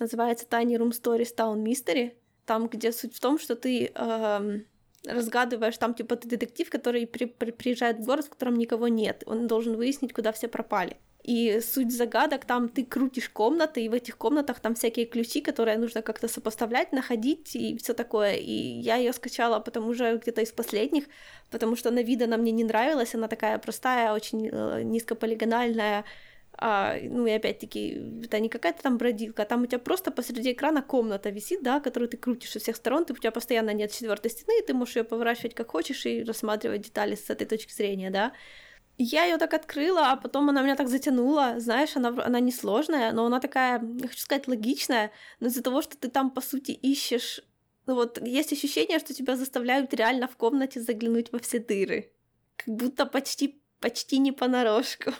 называется Tiny Room Stories Town Mystery, там, где суть в том, что ты э, разгадываешь, там, типа, ты детектив, который при, при, приезжает в город, в котором никого нет, он должен выяснить, куда все пропали. И суть загадок, там ты крутишь комнаты, и в этих комнатах там всякие ключи, которые нужно как-то сопоставлять, находить и все такое. И я ее скачала, потому что где-то из последних, потому что на вид она мне не нравилась, она такая простая, очень э, низкополигональная, а, ну и опять-таки, это не какая-то там бродилка, там у тебя просто посреди экрана комната висит, да, которую ты крутишь со всех сторон, ты, у тебя постоянно нет четвертой стены, и ты можешь ее поворачивать как хочешь и рассматривать детали с этой точки зрения, да. Я ее так открыла, а потом она меня так затянула. Знаешь, она, она несложная, но она такая, я хочу сказать, логичная. Но из-за того, что ты там, по сути, ищешь... Ну вот, есть ощущение, что тебя заставляют реально в комнате заглянуть во все дыры. Как будто почти, почти не понарошку.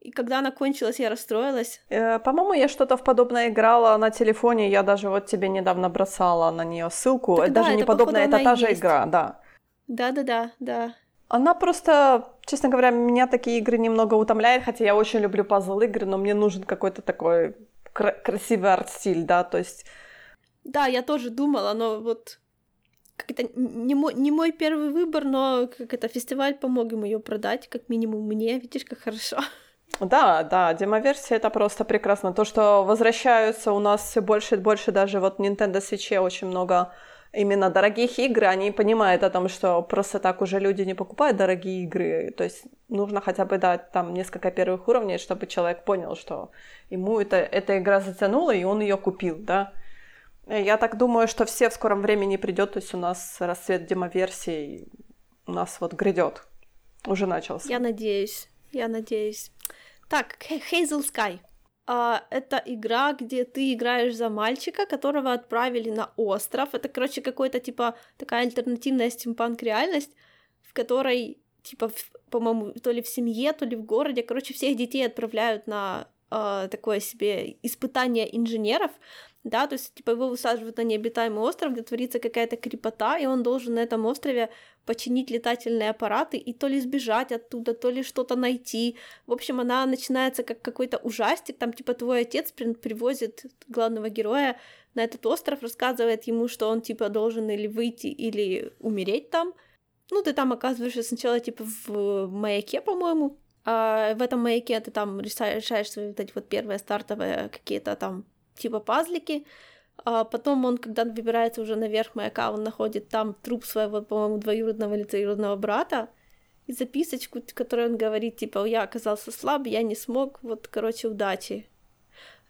И когда она кончилась, я расстроилась. Э, по-моему, я что-то в подобное играла на телефоне. Я даже вот тебе недавно бросала на нее ссылку. Так, это да, даже не подобное, это та же игра, да. Да-да-да, да. Она просто, честно говоря, меня такие игры немного утомляют, хотя я очень люблю пазл-игры, но мне нужен какой-то такой кра- красивый арт-стиль, да, то есть... Да, я тоже думала, но вот как это не мой, не мой первый выбор, но как это фестиваль помог им ее продать, как минимум мне, видишь, как хорошо. Да, да, демоверсия это просто прекрасно. То, что возвращаются у нас все больше и больше, даже вот Nintendo Switch очень много именно дорогих игр, они понимают о том, что просто так уже люди не покупают дорогие игры. То есть нужно хотя бы дать там несколько первых уровней, чтобы человек понял, что ему это, эта игра затянула, и он ее купил, да. Я так думаю, что все в скором времени придет, то есть у нас расцвет демоверсий у нас вот грядет. Уже начался. Я надеюсь, я надеюсь. Так, Hazel Sky. Uh, это игра, где ты играешь за мальчика, которого отправили на остров. Это, короче, какой-то типа такая альтернативная стимпанк реальность, в которой типа, по-моему, то ли в семье, то ли в городе, короче, всех детей отправляют на э, такое себе испытание инженеров, да, то есть, типа, его высаживают на необитаемый остров, где творится какая-то крепота, и он должен на этом острове починить летательные аппараты и то ли сбежать оттуда, то ли что-то найти. В общем, она начинается как какой-то ужастик, там, типа, твой отец привозит главного героя на этот остров, рассказывает ему, что он, типа, должен или выйти, или умереть там. Ну, ты там оказываешься сначала, типа, в маяке, по-моему, а в этом маяке ты там решаешь свои вот эти вот первые стартовые какие-то там типа пазлики, а потом он, когда выбирается уже наверх маяка, он находит там труп своего, по-моему, двоюродного или троюродного брата, и записочку, которой он говорит, типа, я оказался слаб, я не смог, вот, короче, удачи.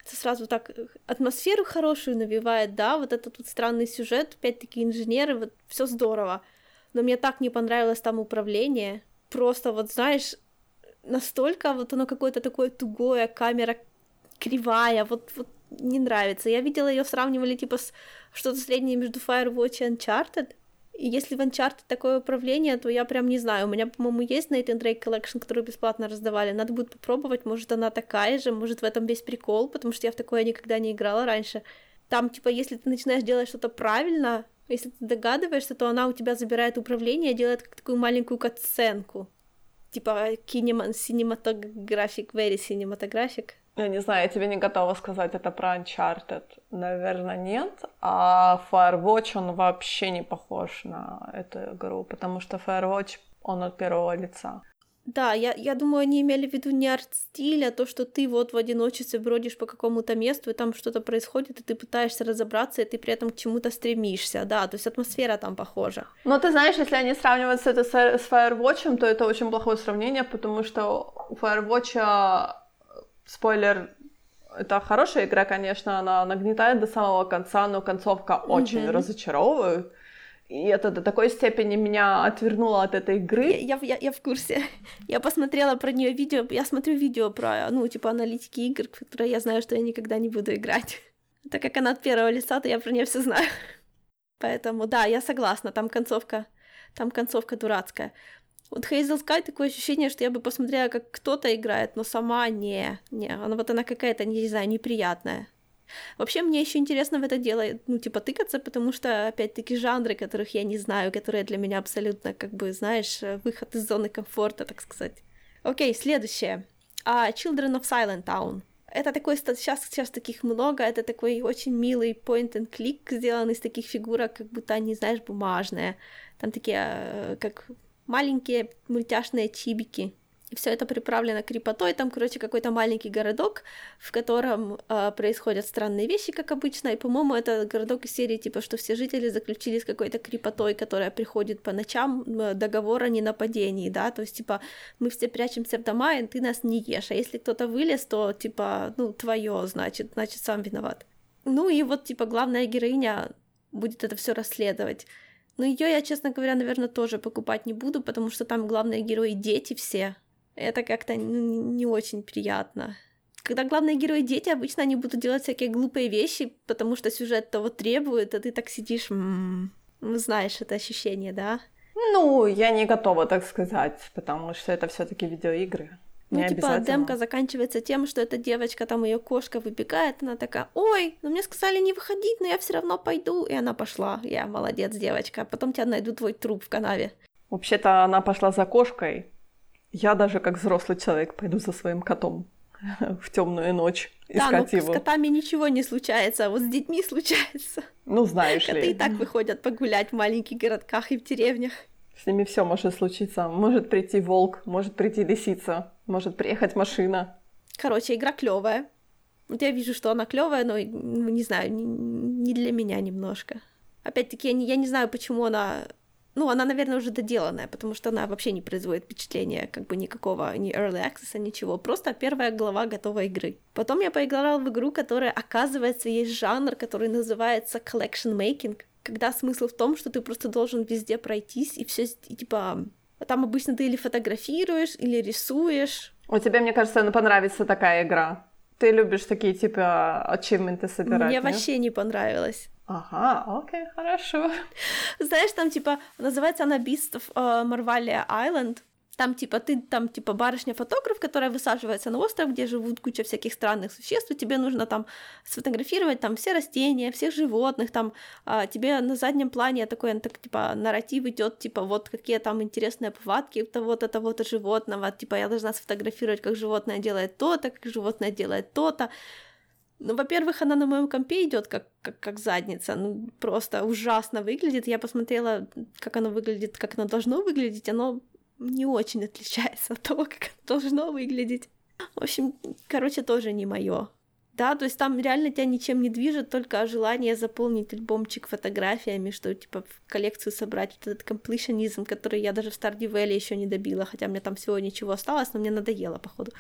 Это сразу так э, атмосферу хорошую навевает, да, вот этот вот странный сюжет, опять-таки инженеры, вот все здорово. Но мне так не понравилось там управление. Просто вот, знаешь, настолько вот оно какое-то такое тугое, камера кривая, вот, вот не нравится. Я видела ее сравнивали типа с что-то среднее между Firewatch и Uncharted. И если в Uncharted такое управление, то я прям не знаю. У меня, по-моему, есть Nathan Drake Collection, которую бесплатно раздавали. Надо будет попробовать. Может, она такая же, может, в этом весь прикол, потому что я в такое никогда не играла раньше. Там, типа, если ты начинаешь делать что-то правильно, если ты догадываешься, то она у тебя забирает управление, делает как такую маленькую катсценку. Типа кинематографик, very cinematographic. Я не знаю, я тебе не готова сказать это про Uncharted. Наверное, нет. А Firewatch, он вообще не похож на эту игру, потому что Firewatch, он от первого лица. Да, я, я думаю, они имели в виду не арт-стиль, а то, что ты вот в одиночестве бродишь по какому-то месту, и там что-то происходит, и ты пытаешься разобраться, и ты при этом к чему-то стремишься, да, то есть атмосфера там похожа. Но ты знаешь, если они сравнивают это с, с Firewatch, то это очень плохое сравнение, потому что у Firewatch спойлер, это хорошая игра, конечно, она нагнетает до самого конца, но концовка очень mm-hmm. разочаровывает. И это до такой степени меня отвернуло от этой игры. Я, я, я в курсе. Я посмотрела про нее видео. Я смотрю видео про, ну, типа, аналитики игр, которые я знаю, что я никогда не буду играть. Так как она от первого лица, то я про нее все знаю. Поэтому, да, я согласна, там концовка, там концовка дурацкая. Вот Hazel Sky такое ощущение, что я бы посмотрела, как кто-то играет, но сама не, не, она вот она какая-то, не знаю, неприятная. Вообще, мне еще интересно в это дело, ну, типа, тыкаться, потому что, опять-таки, жанры, которых я не знаю, которые для меня абсолютно, как бы, знаешь, выход из зоны комфорта, так сказать. Окей, следующее. Uh, Children of Silent Town. Это такой, сейчас, сейчас таких много, это такой очень милый point and click, сделанный из таких фигурок, как будто они, знаешь, бумажные. Там такие, э, как маленькие мультяшные чибики. И все это приправлено крепотой. Там, короче, какой-то маленький городок, в котором э, происходят странные вещи, как обычно. И, по-моему, это городок из серии, типа, что все жители заключили с какой-то крепотой, которая приходит по ночам, договор о ненападении, да. То есть, типа, мы все прячемся в дома, и ты нас не ешь. А если кто-то вылез, то, типа, ну, твое, значит, значит, сам виноват. Ну и вот, типа, главная героиня будет это все расследовать. Но ее я, честно говоря, наверное, тоже покупать не буду, потому что там главные герои дети все. Это как-то ну, не очень приятно. Когда главные герои дети, обычно они будут делать всякие глупые вещи, потому что сюжет того требует, а ты так сидишь, м-м, знаешь это ощущение, да? Ну, я не готова так сказать, потому что это все-таки видеоигры. Ну, типа, демка заканчивается тем, что эта девочка, там ее кошка выбегает, она такая, ой, ну мне сказали не выходить, но я все равно пойду. И она пошла. Я молодец, девочка. Потом тебя найдут твой труп в канаве. Вообще-то она пошла за кошкой. Я даже как взрослый человек пойду за своим котом в темную ночь искать да, его. с котами ничего не случается, а вот с детьми случается. Ну, знаешь Коты ли. и так выходят погулять в маленьких городках и в деревнях. С ними все может случиться. Может прийти волк, может прийти лисица, может приехать машина. Короче, игра клевая. Вот я вижу, что она клевая, но ну, не знаю, не, для меня немножко. Опять-таки, я не, я не знаю, почему она ну, она, наверное, уже доделанная, потому что она вообще не производит впечатления как бы никакого, ни early access, ничего. Просто первая глава готовой игры. Потом я поиграла в игру, которая, оказывается, есть жанр, который называется collection making, когда смысл в том, что ты просто должен везде пройтись и все, типа, там обычно ты или фотографируешь, или рисуешь. У тебя, мне кажется, ну, понравится такая игра. Ты любишь такие, типа, ачивменты собирать, Мне нет? вообще не понравилось. Ага, окей, хорошо. Знаешь, там типа называется она Beast of uh, Marvalia Island. Там типа ты там типа барышня-фотограф, которая высаживается на остров, где живут куча всяких странных существ, и тебе нужно там сфотографировать там все растения, всех животных, там а, тебе на заднем плане такой так, типа нарратив идет, типа вот какие там интересные повадки того-то, того-то животного, типа я должна сфотографировать, как животное делает то-то, как животное делает то-то. Ну, во-первых, она на моем компе идет как, как, как задница. Ну, просто ужасно выглядит. Я посмотрела, как оно выглядит, как оно должно выглядеть. Оно не очень отличается от того, как оно должно выглядеть. В общем, короче, тоже не мое. Да, то есть там реально тебя ничем не движет, только желание заполнить альбомчик фотографиями, что типа в коллекцию собрать вот этот комплишенизм, который я даже в Stardew Valley еще не добила, хотя мне там всего ничего осталось, но мне надоело, походу.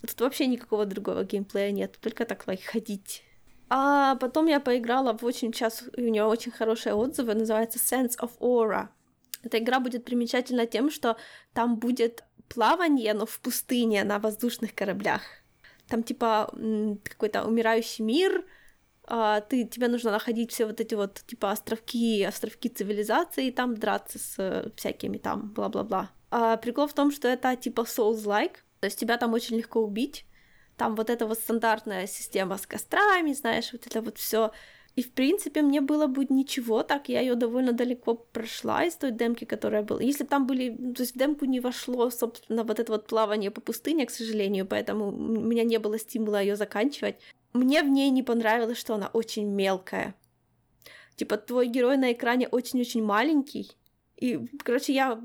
Тут вообще никакого другого геймплея нет, только так лайк ходить. А потом я поиграла в очень час, у нее очень хорошие отзывы, называется Sense of Aura. Эта игра будет примечательна тем, что там будет плавание, но в пустыне на воздушных кораблях. Там типа какой-то умирающий мир, а, ты, тебе нужно находить все вот эти вот типа островки, островки цивилизации и там драться с э, всякими там бла-бла-бла. А прикол в том, что это типа Souls-like, то есть тебя там очень легко убить. Там вот эта вот стандартная система с кострами, знаешь, вот это вот все. И, в принципе, мне было бы ничего, так я ее довольно далеко прошла из той демки, которая была. Если там были... Ну, то есть в демку не вошло, собственно, вот это вот плавание по пустыне, к сожалению, поэтому у меня не было стимула ее заканчивать. Мне в ней не понравилось, что она очень мелкая. Типа, твой герой на экране очень-очень маленький, и, короче, я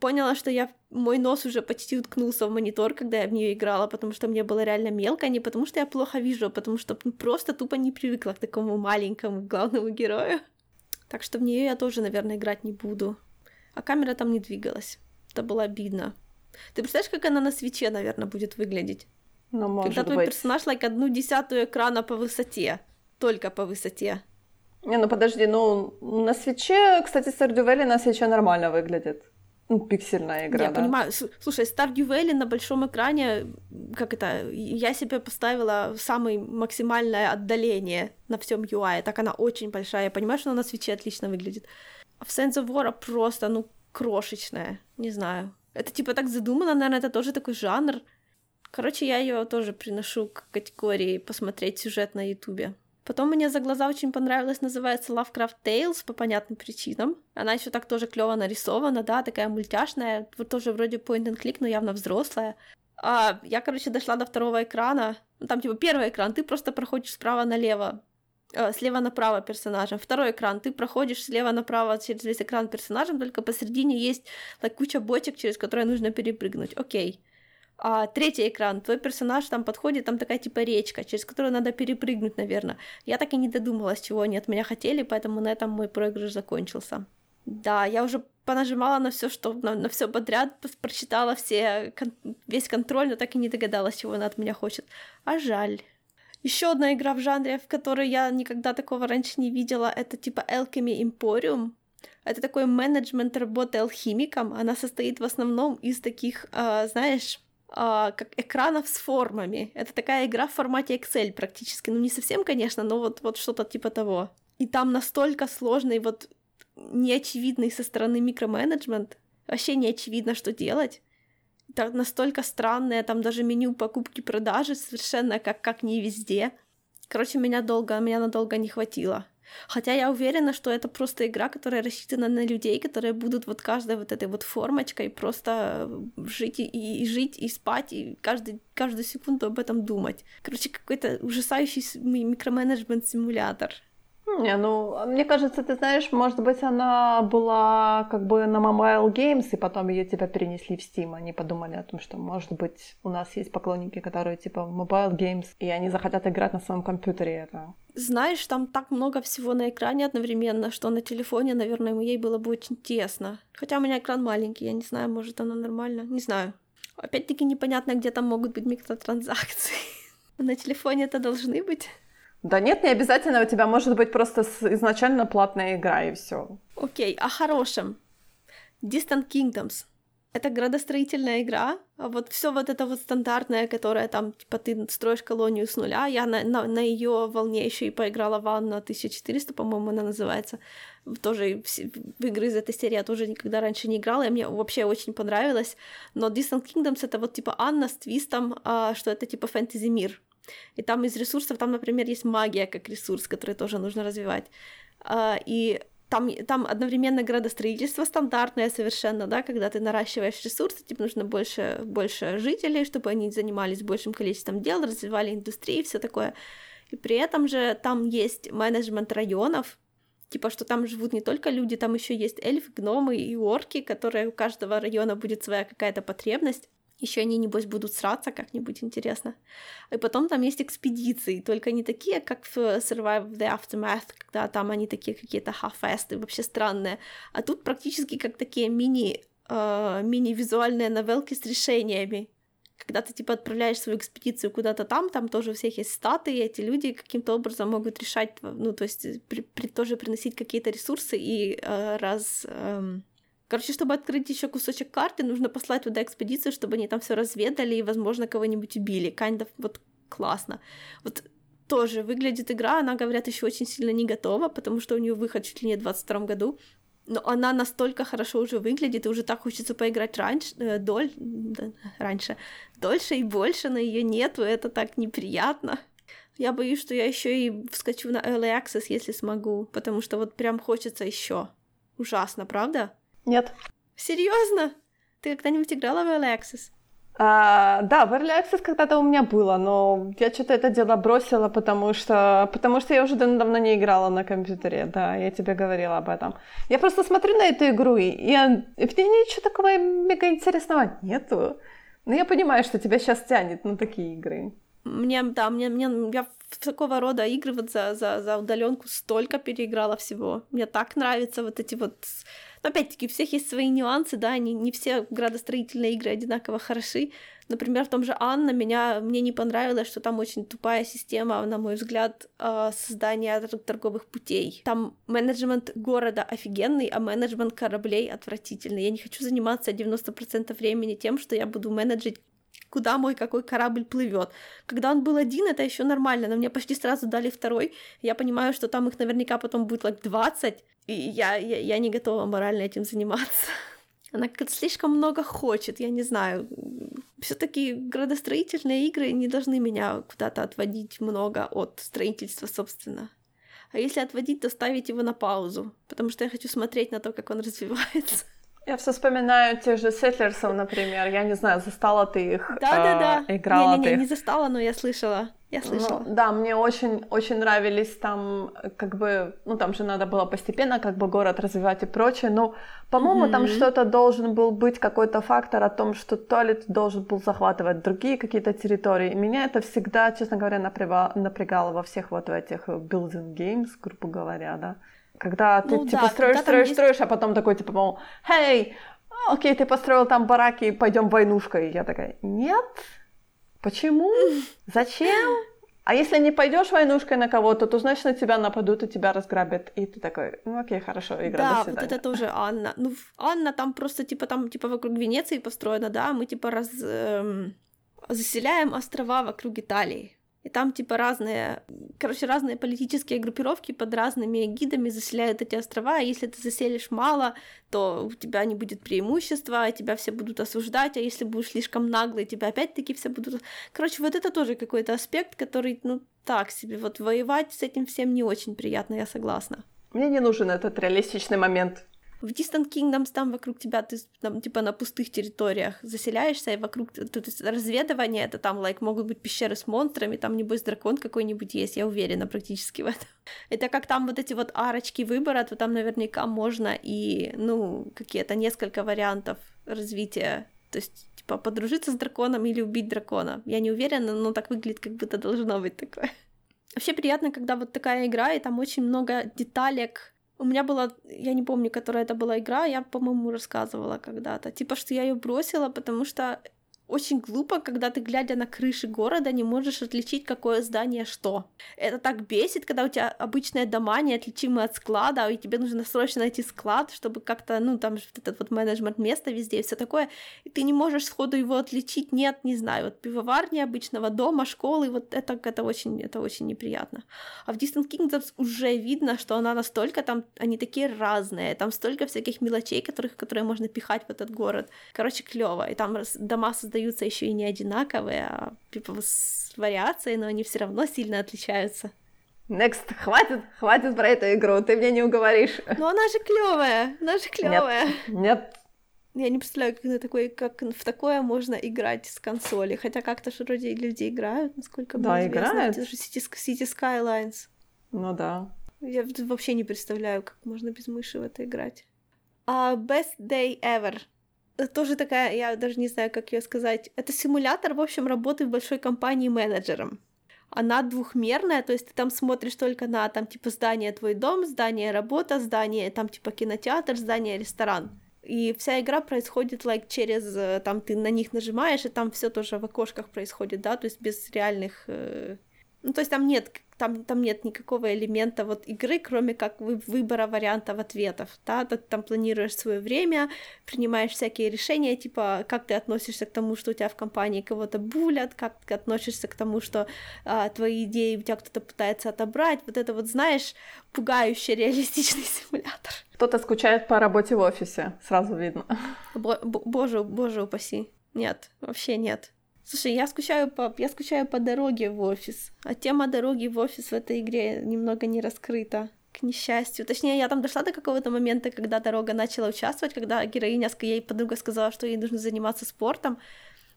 поняла, что я мой нос уже почти уткнулся в монитор, когда я в нее играла, потому что мне было реально мелко, а не потому что я плохо вижу, а потому что просто тупо не привыкла к такому маленькому главному герою. Так что в нее я тоже, наверное, играть не буду. А камера там не двигалась. Это было обидно. Ты представляешь, как она на свече, наверное, будет выглядеть? Ну, может Когда твой быть. персонаж лайк одну десятую экрана по высоте. Только по высоте. Не, ну подожди, ну на свече, кстати, Stardew Valley на свече нормально выглядит. Ну, пиксельная игра, Я да. понимаю. Слушай, Stardew Valley на большом экране, как это, я себе поставила самое максимальное отдаление на всем UI, так она очень большая, я понимаю, что она на свече отлично выглядит. А в Sense of War просто, ну, крошечная, не знаю. Это типа так задумано, наверное, это тоже такой жанр. Короче, я ее тоже приношу к категории посмотреть сюжет на Ютубе. Потом мне за глаза очень понравилась, называется Lovecraft Tales по понятным причинам. Она еще так тоже клево нарисована, да, такая мультяшная, тоже вроде point and click, но явно взрослая. А, я, короче, дошла до второго экрана. Ну, там, типа, первый экран, ты просто проходишь справа налево, э, слева направо персонажем. Второй экран, ты проходишь слева направо через весь экран персонажем, только посередине есть так, куча бочек, через которые нужно перепрыгнуть. Окей. А третий экран, твой персонаж там подходит, там такая типа речка, через которую надо перепрыгнуть, наверное. Я так и не додумалась, чего они от меня хотели, поэтому на этом мой проигрыш закончился. Да, я уже понажимала на все, что на, на все подряд, прочитала все, кон- весь контроль, но так и не догадалась, чего она от меня хочет. А жаль. Еще одна игра в жанре, в которой я никогда такого раньше не видела, это типа Alchemy Emporium. Это такой менеджмент работы алхимиком. Она состоит в основном из таких, а, знаешь, а, как экранов с формами. Это такая игра в формате Excel практически. Ну, не совсем, конечно, но вот, вот что-то типа того. И там настолько сложный, вот неочевидный со стороны микроменеджмент. Вообще не очевидно, что делать. Так настолько странное, там даже меню покупки-продажи совершенно как, как не везде. Короче, меня долго, меня надолго не хватило. Хотя я уверена, что это просто игра, которая рассчитана на людей, которые будут вот каждой вот этой вот формочкой просто жить и, и жить, и спать, и каждый, каждую секунду об этом думать. Короче, какой-то ужасающий микроменеджмент-симулятор. Не, ну, мне кажется, ты знаешь, может быть, она была как бы на Mobile Games, и потом ее типа перенесли в Steam. Они подумали о том, что, может быть, у нас есть поклонники, которые типа в Mobile Games, и они захотят играть на своем компьютере. Это... Знаешь, там так много всего на экране одновременно, что на телефоне, наверное, ей было бы очень тесно. Хотя у меня экран маленький, я не знаю, может, она нормально, не знаю. Опять-таки непонятно, где там могут быть микротранзакции. На телефоне это должны быть. Да нет, не обязательно. У тебя может быть просто изначально платная игра и все. Окей, okay, о хорошем. Distant Kingdoms. Это градостроительная игра, вот все вот это вот стандартное, которое там, типа, ты строишь колонию с нуля. Я на, на, на ее волне еще и поиграла в Анна 1400, по-моему, она называется. Тоже в игры из этой серии я тоже никогда раньше не играла, и мне вообще очень понравилось. Но Distant Kingdoms это вот типа Анна с твистом, а, что это типа фэнтези мир. И там из ресурсов, там, например, есть магия как ресурс, который тоже нужно развивать. А, и там, там одновременно градостроительство стандартное совершенно, да, когда ты наращиваешь ресурсы, тебе нужно больше, больше жителей, чтобы они занимались большим количеством дел, развивали индустрии, все такое. И при этом же там есть менеджмент районов, типа, что там живут не только люди, там еще есть эльфы, гномы и орки, которые у каждого района будет своя какая-то потребность. Еще они, небось, будут сраться как-нибудь интересно. И потом там есть экспедиции, только не такие, как в Survive the Aftermath, когда там они такие какие-то хафесты, вообще странные. А тут практически как такие мини, э, мини-визуальные новелки с решениями. Когда ты, типа, отправляешь свою экспедицию куда-то там, там тоже у всех есть статы, и эти люди каким-то образом могут решать, ну, то есть при, при, тоже приносить какие-то ресурсы и э, раз... Э, Короче, чтобы открыть еще кусочек карты, нужно послать туда экспедицию, чтобы они там все разведали и, возможно, кого-нибудь убили. Kind of вот классно. Вот тоже выглядит игра, она, говорят, еще очень сильно не готова, потому что у нее выход чуть ли не в 22 году. Но она настолько хорошо уже выглядит, и уже так хочется поиграть раньше, э, доль, да, раньше, дольше и больше, но ее нету, это так неприятно. Я боюсь, что я еще и вскочу на Early Access, если смогу, потому что вот прям хочется еще. Ужасно, правда? Нет. Серьезно? Ты когда-нибудь играла в Early Access? А, да, в Early Access когда-то у меня было, но я что-то это дело бросила, потому что, потому что я уже давно не играла на компьютере, да, я тебе говорила об этом. Я просто смотрю на эту игру, и, я, и в ней ничего такого мега интересного нету. Но я понимаю, что тебя сейчас тянет на такие игры. Мне, да, мне, мне, я в такого рода игры вот за, за, за удаленку столько переиграла всего. Мне так нравятся вот эти вот но опять-таки, у всех есть свои нюансы, да, они не все градостроительные игры одинаково хороши. Например, в том же Анна меня, мне не понравилось, что там очень тупая система, на мой взгляд, э, создания торговых путей. Там менеджмент города офигенный, а менеджмент кораблей отвратительный. Я не хочу заниматься 90% времени тем, что я буду менеджить куда мой какой корабль плывет. Когда он был один, это еще нормально, но мне почти сразу дали второй. Я понимаю, что там их наверняка потом будет like 20, и я, я, я не готова морально этим заниматься. Она как-то слишком много хочет, я не знаю. Все-таки градостроительные игры не должны меня куда-то отводить много от строительства, собственно. А если отводить, то ставить его на паузу, потому что я хочу смотреть на то, как он развивается. Я все вспоминаю тех же Сетлерсов, например. Я не знаю, застала ты их. Да, да, да. Э, играла не, не, не, не застала, но я слышала. Я ну, слышала. Ну, да, мне очень, очень нравились там, как бы, ну там же надо было постепенно как бы город развивать и прочее. Но, по-моему, mm-hmm. там что-то должен был быть какой-то фактор о том, что туалет должен был захватывать другие какие-то территории. И меня это всегда, честно говоря, напрягало, напрягало во всех вот этих building games, грубо говоря, да. Когда ты, ну, типа, да, строишь, строишь, есть... строишь, а потом такой, типа, мол, «Хей, окей, ты построил там бараки, пойдем войнушкой». И я такая, «Нет, почему? Зачем?» А если не пойдешь войнушкой на кого-то, то значит на тебя нападут и тебя разграбят. И ты такой, ну окей, хорошо, игра, да, до свидания. вот это тоже Анна. Ну, Анна там просто типа там типа вокруг Венеции построена, да, мы типа раз эм, заселяем острова вокруг Италии. И там типа разные, короче, разные политические группировки под разными гидами заселяют эти острова, а если ты заселишь мало, то у тебя не будет преимущества, тебя все будут осуждать, а если будешь слишком наглый, тебя опять-таки все будут... Короче, вот это тоже какой-то аспект, который, ну, так себе, вот воевать с этим всем не очень приятно, я согласна. Мне не нужен этот реалистичный момент. В Distant Kingdoms там вокруг тебя ты там типа на пустых территориях заселяешься, и вокруг есть разведывание это там like могут быть пещеры с монстрами, там небось дракон какой-нибудь есть, я уверена практически в этом. Это как там вот эти вот арочки выбора, то там наверняка можно и ну какие-то несколько вариантов развития, то есть типа подружиться с драконом или убить дракона. Я не уверена, но так выглядит, как будто должно быть такое. Вообще приятно, когда вот такая игра, и там очень много деталек. У меня была, я не помню, которая это была игра, я, по-моему, рассказывала когда-то. Типа, что я ее бросила, потому что очень глупо, когда ты, глядя на крыши города, не можешь отличить, какое здание что. Это так бесит, когда у тебя обычные дома неотличимы от склада, и тебе нужно срочно найти склад, чтобы как-то, ну, там этот вот менеджмент места везде и все такое, и ты не можешь сходу его отличить, нет, не знаю, вот пивоварни обычного дома, школы, вот это, это очень, это очень неприятно. А в Distant Kingdoms уже видно, что она настолько там, они такие разные, там столько всяких мелочей, которых, которые можно пихать в этот город. Короче, клево, и там дома создают остаются еще и не одинаковые, а типа с вариацией, но они все равно сильно отличаются. Next, хватит, хватит про эту игру, ты мне не уговоришь. Ну она же клевая, она же клевая. Нет, нет. Я не представляю, как, на такой, как в такое можно играть с консоли. Хотя как-то же вроде люди играют, насколько Да, играют. Это же City, City Skylines. Ну да. Я вообще не представляю, как можно без мыши в это играть. Uh, best Day Ever тоже такая, я даже не знаю, как ее сказать. Это симулятор, в общем, работы в большой компании менеджером. Она двухмерная, то есть ты там смотришь только на там типа здание твой дом, здание работа, здание там типа кинотеатр, здание ресторан. И вся игра происходит like, через, э, там ты на них нажимаешь, и там все тоже в окошках происходит, да, то есть без реальных... Э... Ну, то есть там нет там, там нет никакого элемента вот игры, кроме как вы, выбора вариантов ответов, да, ты там планируешь свое время, принимаешь всякие решения, типа, как ты относишься к тому, что у тебя в компании кого-то булят, как ты относишься к тому, что а, твои идеи у тебя кто-то пытается отобрать, вот это вот, знаешь, пугающий реалистичный симулятор. Кто-то скучает по работе в офисе, сразу видно. Бо- боже, боже упаси. Нет, вообще нет. Слушай, я скучаю по, я скучаю по дороге в офис, а тема дороги в офис в этой игре немного не раскрыта, к несчастью. Точнее, я там дошла до какого-то момента, когда дорога начала участвовать, когда героиня, ей подруга сказала, что ей нужно заниматься спортом,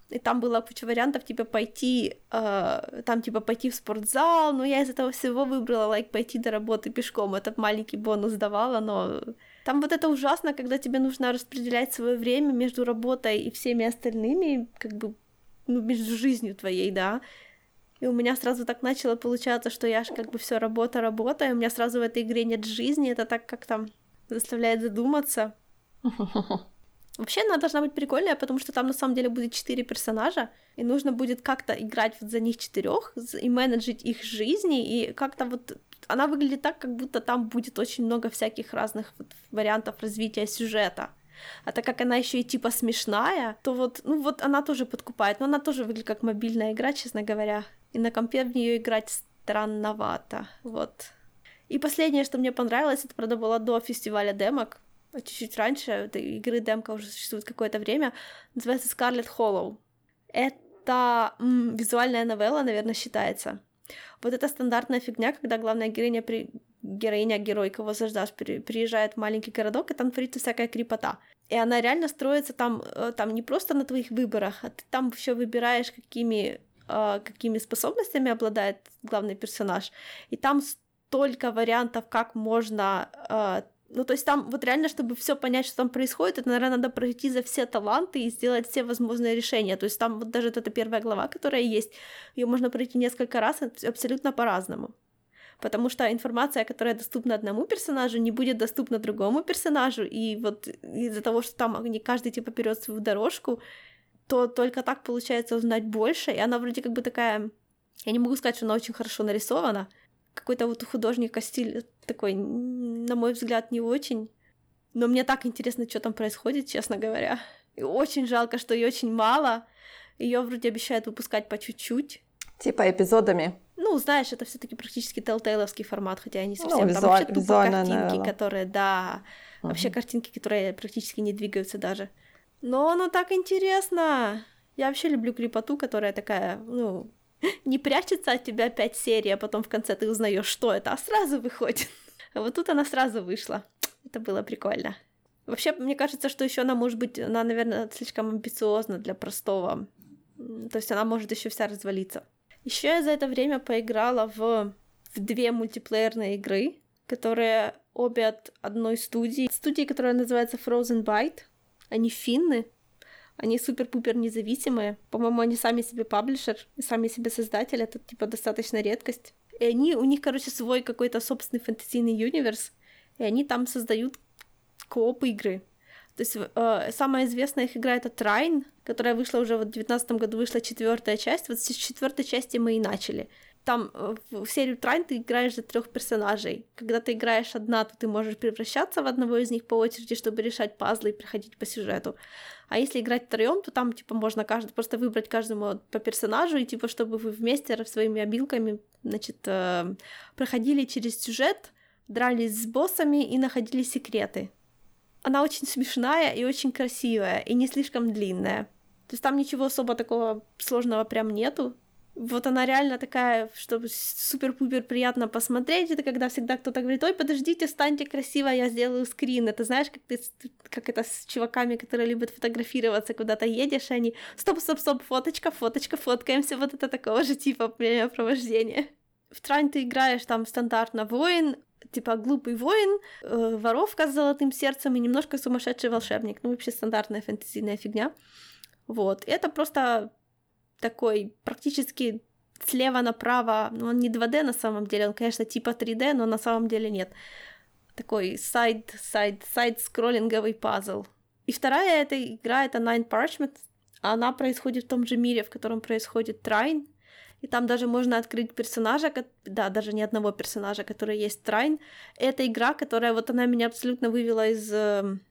и там была куча вариантов, типа пойти, э, там типа пойти в спортзал, но я из этого всего выбрала, лайк, like, пойти до работы пешком, этот маленький бонус давала, но там вот это ужасно, когда тебе нужно распределять свое время между работой и всеми остальными, как бы ну, между жизнью твоей, да. И у меня сразу так начало получаться, что я же как бы все работа, работа, и у меня сразу в этой игре нет жизни, это так как там заставляет задуматься. Вообще она должна быть прикольная, потому что там на самом деле будет четыре персонажа, и нужно будет как-то играть вот за них четырех и менеджить их жизни, и как-то вот она выглядит так, как будто там будет очень много всяких разных вот вариантов развития сюжета. А так как она еще и типа смешная, то вот, ну вот она тоже подкупает, но она тоже выглядит как мобильная игра, честно говоря. И на компе в нее играть странновато, вот. И последнее, что мне понравилось, это, правда, было до фестиваля демок, а чуть-чуть раньше, этой игры демка уже существует какое-то время, называется Scarlet Hollow. Это м, визуальная новелла, наверное, считается. Вот это стандартная фигня, когда главная героиня при героиня, герой, кого заждашь, приезжает в маленький городок, и там творится всякая крепота. И она реально строится там, э, там не просто на твоих выборах, а ты там еще выбираешь, какими, э, какими способностями обладает главный персонаж. И там столько вариантов, как можно э, ну, то есть там вот реально, чтобы все понять, что там происходит, это, наверное, надо пройти за все таланты и сделать все возможные решения. То есть там вот даже вот эта первая глава, которая есть, ее можно пройти несколько раз абсолютно по-разному потому что информация, которая доступна одному персонажу, не будет доступна другому персонажу, и вот из-за того, что там не каждый типа берет свою дорожку, то только так получается узнать больше, и она вроде как бы такая... Я не могу сказать, что она очень хорошо нарисована. Какой-то вот у художника стиль такой, на мой взгляд, не очень. Но мне так интересно, что там происходит, честно говоря. И очень жалко, что ее очень мало. Ее вроде обещают выпускать по чуть-чуть. Типа эпизодами. Ну, знаешь, это все-таки практически телтейловский формат, хотя они совсем ну, там вообще тупо картинки, новелла. которые, да, uh-huh. вообще картинки, которые практически не двигаются даже. Но оно так интересно. Я вообще люблю крипоту, которая такая, ну, не прячется от тебя пять серий, а потом в конце ты узнаешь, что это, а сразу выходит. А вот тут она сразу вышла. Это было прикольно. Вообще, мне кажется, что еще она может быть, она, наверное, слишком амбициозна для простого. То есть она может еще вся развалиться. Еще я за это время поиграла в, в две мультиплеерные игры, которые обе от одной студии. Студии, которая называется Frozen Byte. Они финны. Они супер-пупер независимые. По-моему, они сами себе паблишер, сами себе создатель. Это, типа, достаточно редкость. И они, у них, короче, свой какой-то собственный фэнтезийный универс. И они там создают кооп игры. То есть э, самая известная их игра это Трайн, которая вышла уже вот в 2019 году, вышла четвертая часть. Вот с четвертой части мы и начали. Там э, в серию Трайн ты играешь за трех персонажей. Когда ты играешь одна, то ты можешь превращаться в одного из них по очереди, чтобы решать пазлы и проходить по сюжету. А если играть втроем, то там типа можно каждый просто выбрать каждому по персонажу и типа чтобы вы вместе своими обилками, значит, э, проходили через сюжет, дрались с боссами и находили секреты она очень смешная и очень красивая, и не слишком длинная. То есть там ничего особо такого сложного прям нету. Вот она реально такая, чтобы супер-пупер приятно посмотреть. Это когда всегда кто-то говорит, ой, подождите, станьте красиво, я сделаю скрин. Это знаешь, как, ты, как это с чуваками, которые любят фотографироваться, куда-то едешь, и они, стоп, стоп, стоп, фоточка, фоточка, фоткаемся. Вот это такого же типа времяпровождения. В Trine ты играешь там стандартно воин, типа глупый воин, э, воровка с золотым сердцем и немножко сумасшедший волшебник. Ну, вообще стандартная фэнтезийная фигня. Вот. Это просто такой практически слева направо, ну, он не 2D на самом деле, он, конечно, типа 3D, но на самом деле нет. Такой side, side, side скроллинговый пазл. И вторая эта игра это Nine Parchments. Она происходит в том же мире, в котором происходит Trine, и там даже можно открыть персонажа, да, даже не одного персонажа, который есть Трайн. Это игра, которая вот она меня абсолютно вывела из эм,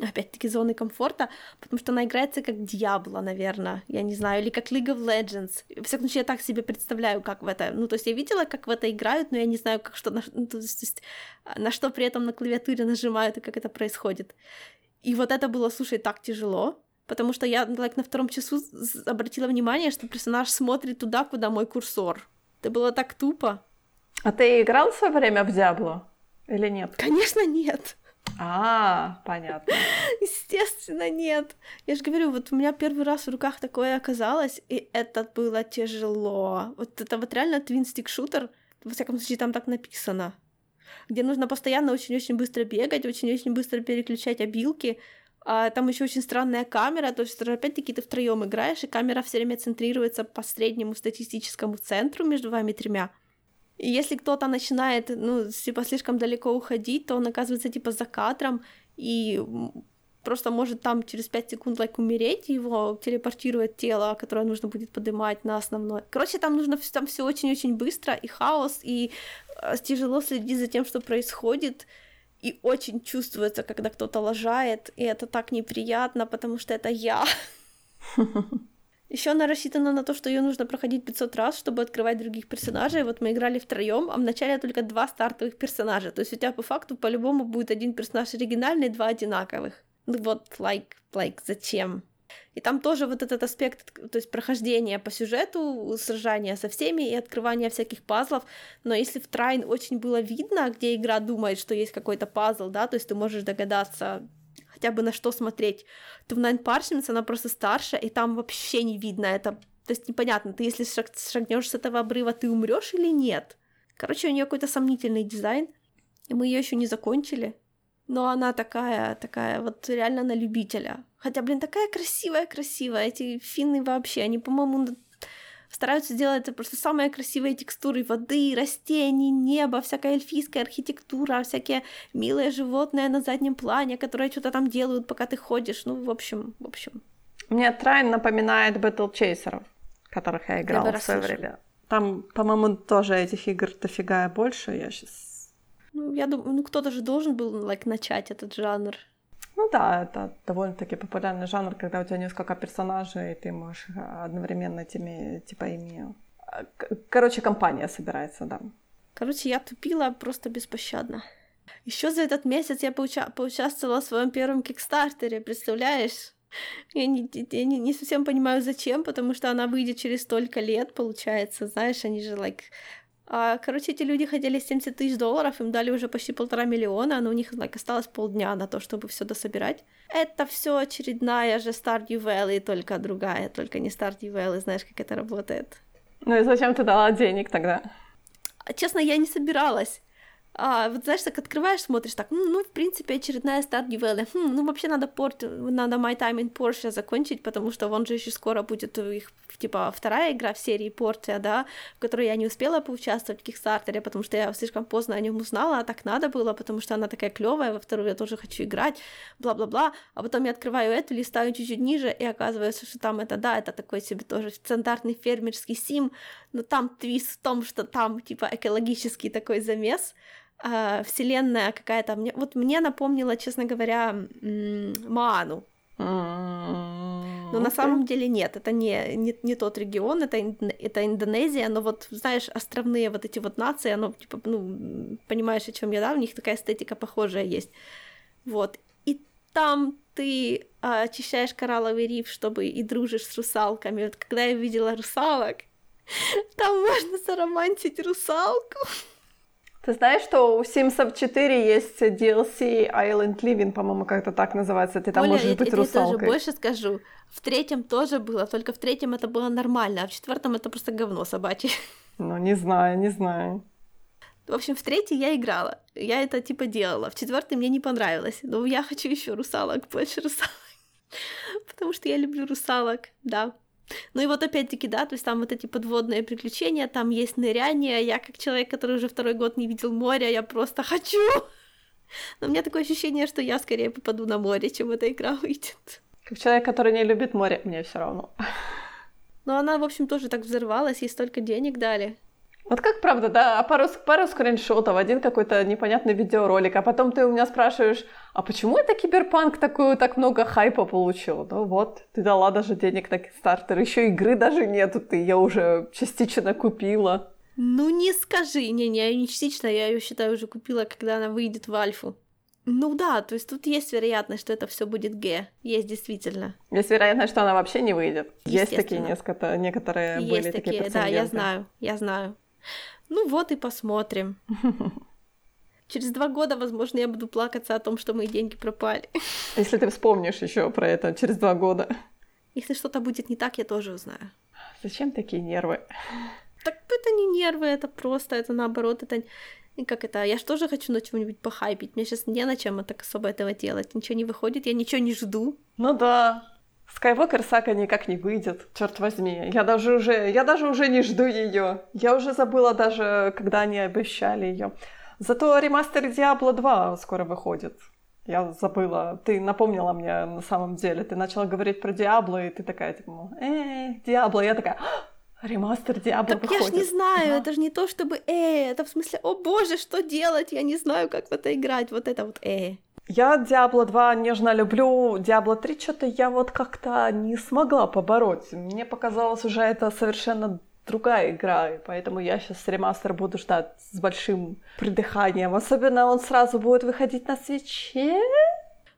опять-таки зоны комфорта, потому что она играется как Диабло, наверное, я не знаю, или как League of Legends. Во всяком случае, я так себе представляю, как в это. Ну, то есть я видела, как в это играют, но я не знаю, как что, на, ну, то есть, на что при этом на клавиатуре нажимают и как это происходит. И вот это было, слушай, так тяжело, Потому что я like, на втором часу обратила внимание, что персонаж смотрит туда, куда мой курсор. Это было так тупо. А ты играл в свое время в Диабло? Или нет? Конечно, нет. А, понятно. Естественно, нет. Я же говорю, вот у меня первый раз в руках такое оказалось, и это было тяжело. Вот это вот реально твинстик шутер, во всяком случае, там так написано, где нужно постоянно очень-очень быстро бегать, очень-очень быстро переключать обилки, а, там еще очень странная камера, то есть опять-таки ты втроем играешь, и камера все время центрируется по среднему статистическому центру между вами тремя. И если кто-то начинает, ну, типа, слишком далеко уходить, то он оказывается, типа, за кадром, и просто может там через 5 секунд like, умереть, его телепортирует тело, которое нужно будет поднимать на основной. Короче, там нужно там все очень-очень быстро, и хаос, и э, тяжело следить за тем, что происходит и очень чувствуется, когда кто-то лажает, и это так неприятно, потому что это я. Еще она рассчитана на то, что ее нужно проходить 500 раз, чтобы открывать других персонажей. Вот мы играли втроем, а вначале только два стартовых персонажа. То есть у тебя по факту по-любому будет один персонаж оригинальный, два одинаковых. Ну вот, like, like, зачем? И там тоже вот этот аспект, то есть прохождение по сюжету, сражания со всеми и открывание всяких пазлов. Но если в Трайн очень было видно, где игра думает, что есть какой-то пазл, да, то есть ты можешь догадаться хотя бы на что смотреть, то в Nine Parsons она просто старше, и там вообще не видно это. То есть непонятно, ты если шаг, шагнешь с этого обрыва, ты умрешь или нет. Короче, у нее какой-то сомнительный дизайн, и мы ее еще не закончили. Но она такая, такая, вот реально на любителя. Хотя, блин, такая красивая-красивая. Эти финны вообще, они, по-моему, стараются сделать это просто самые красивые текстуры воды, растений, неба, всякая эльфийская архитектура, всякие милые животные на заднем плане, которые что-то там делают, пока ты ходишь. Ну, в общем, в общем. Мне Трайн напоминает Battle Chaser, которых я играла я в свое время. Там, по-моему, тоже этих игр дофига больше. Я сейчас ну, я думаю, ну кто-то же должен был like, начать этот жанр. Ну да, это довольно-таки популярный жанр, когда у тебя несколько персонажей, и ты можешь а, одновременно этими, типа, ими... А, короче, компания собирается, да. Короче, я тупила просто беспощадно. Еще за этот месяц я поуча- поучаствовала в своем первом кикстартере, представляешь? Я, не, я не, не совсем понимаю, зачем, потому что она выйдет через столько лет, получается. Знаешь, они же, like, короче, эти люди хотели 70 тысяч долларов, им дали уже почти полтора миллиона, но у них like, осталось полдня на то, чтобы все дособирать. Это все очередная же Stardew Valley, только другая, только не Stardew Valley, знаешь, как это работает. Ну и зачем ты дала денег тогда? Честно, я не собиралась. А, вот знаешь, так открываешь, смотришь так, ну, в принципе, очередная Stardew Valley. Хм, ну, вообще надо порт, надо My Time in Porsche закончить, потому что вон же еще скоро будет их, типа, вторая игра в серии Порция, да, в которой я не успела поучаствовать в Кикстартере, потому что я слишком поздно о нем узнала, а так надо было, потому что она такая клевая, во вторую я тоже хочу играть, бла-бла-бла. А потом я открываю эту, листаю чуть-чуть ниже, и оказывается, что там это, да, это такой себе тоже стандартный фермерский сим, но там твист в том, что там, типа, экологический такой замес, э, вселенная какая-то. Мне, вот мне напомнила, честно говоря, Маану. Но на самом деле нет, это не, не, не тот регион, это, это Индонезия, но вот, знаешь, островные вот эти вот нации, оно, типа, ну, понимаешь, о чем я, да, у них такая эстетика похожая есть. Вот. И там ты а, очищаешь коралловый риф, чтобы и дружишь с русалками. Вот когда я видела русалок, там можно заромантить русалку. Ты знаешь, что у Sims 4 есть DLC Island Living, по-моему, как-то так называется. Ты там Оля, можешь я, быть я, русалкой. Я даже больше скажу. В третьем тоже было, только в третьем это было нормально, а в четвертом это просто говно собачье. Ну, не знаю, не знаю. В общем, в третий я играла. Я это типа делала. В четвертый мне не понравилось. Но я хочу еще русалок, больше русалок. Потому что я люблю русалок, да. Ну и вот опять-таки, да, то есть там вот эти подводные приключения, там есть ныряние, я как человек, который уже второй год не видел моря, я просто хочу. Но у меня такое ощущение, что я скорее попаду на море, чем эта игра выйдет. Как человек, который не любит море, мне все равно. Но она, в общем, тоже так взорвалась, ей столько денег дали. Вот как правда, да, пару, пару скриншотов, один какой-то непонятный видеоролик, а потом ты у меня спрашиваешь, а почему это киберпанк такую, так много хайпа получил? Ну вот, ты дала даже денег на стартер, еще игры даже нету, ты ее уже частично купила. Ну не скажи, не-не, не частично, я ее считаю уже купила, когда она выйдет в альфу. Ну да, то есть тут есть вероятность, что это все будет Г. Есть действительно. Есть вероятность, что она вообще не выйдет. Есть такие несколько, некоторые есть были такие, такие да, я знаю, я знаю. Ну вот и посмотрим. Через два года, возможно, я буду плакаться о том, что мои деньги пропали. Если ты вспомнишь еще про это через два года. Если что-то будет не так, я тоже узнаю. Зачем такие нервы? Так это не нервы, это просто, это наоборот, это... И как это? Я же тоже хочу на чем-нибудь похайпить. Мне сейчас не на чем так особо этого делать. Ничего не выходит, я ничего не жду. Ну да. Skywalker Сага никак не выйдет, черт возьми. Я даже уже, я даже уже не жду ее. Я уже забыла даже, когда они обещали ее. Зато ремастер Diablo 2 скоро выходит. Я забыла. Ты напомнила мне на самом деле. Ты начала говорить про Диабло, и ты такая, типа, э, Диабло. Я такая, «А, ремастер Диабло так выходит. я ж не знаю, ага. это же не то, чтобы э, это в смысле, о боже, что делать, я не знаю, как в это играть, вот это вот э. Я Diablo 2 нежно люблю, Diablo 3 что-то я вот как-то не смогла побороть. Мне показалось уже это совершенно другая игра, и поэтому я сейчас ремастер буду ждать с большим придыханием. Особенно он сразу будет выходить на свече.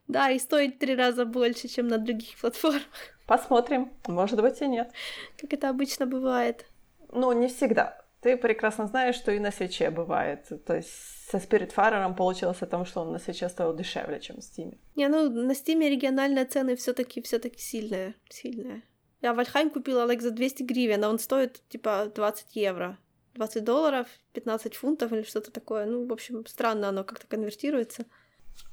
Да, и стоить три раза больше, чем на других платформах. Посмотрим. Может быть и нет. Как это обычно бывает. Ну, не всегда. Ты прекрасно знаешь, что и на свече бывает. То есть со Spiritfarer получилось о том, что он на свече стоил дешевле, чем в Steam. Не, ну на Steam региональные цены все таки все таки сильные, сильные. Я Вальхайм купила like за 200 гривен, а он стоит типа 20 евро. 20 долларов, 15 фунтов или что-то такое. Ну, в общем, странно оно как-то конвертируется.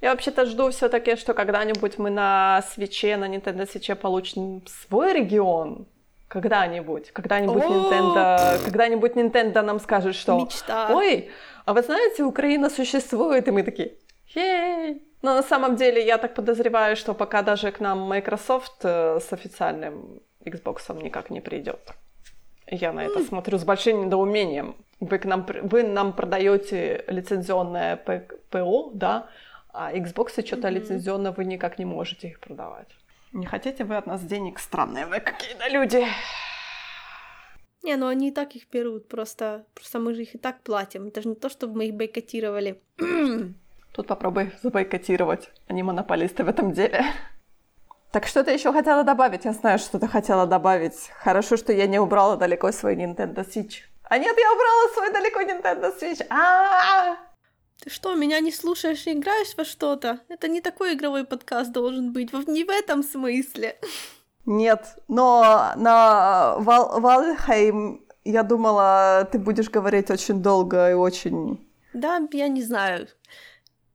Я вообще-то жду все-таки, что когда-нибудь мы на свече, на Nintendo свече получим свой регион. Когда-нибудь. Когда-нибудь Nintendo, когда-нибудь Nintendo нам скажет, что Мечта. Ой, а вы знаете, Украина существует, и мы такие, ей. Но на самом деле я так подозреваю, что пока даже к нам Microsoft э, с официальным Xbox никак не придет. Я на это смотрю с большим недоумением. Вы, к нам, вы нам продаете лицензионное ПО, да, а Xbox что-то mm-hmm. лицензионно вы никак не можете их продавать. Не хотите вы от нас денег? Странные вы какие-то люди. Не, ну они и так их берут, просто, просто мы же их и так платим. Это же не то, чтобы мы их бойкотировали. Тут попробуй забойкотировать. Они монополисты в этом деле. Так что ты еще хотела добавить? Я знаю, что ты хотела добавить. Хорошо, что я не убрала далеко свой Nintendo Switch. А нет, я убрала свой далеко Nintendo Switch. А-а-а! Ты что, меня не слушаешь и играешь во что-то? Это не такой игровой подкаст должен быть, не в этом смысле. Нет, но на Вал Вальхейм я думала, ты будешь говорить очень долго и очень... Да, я не знаю.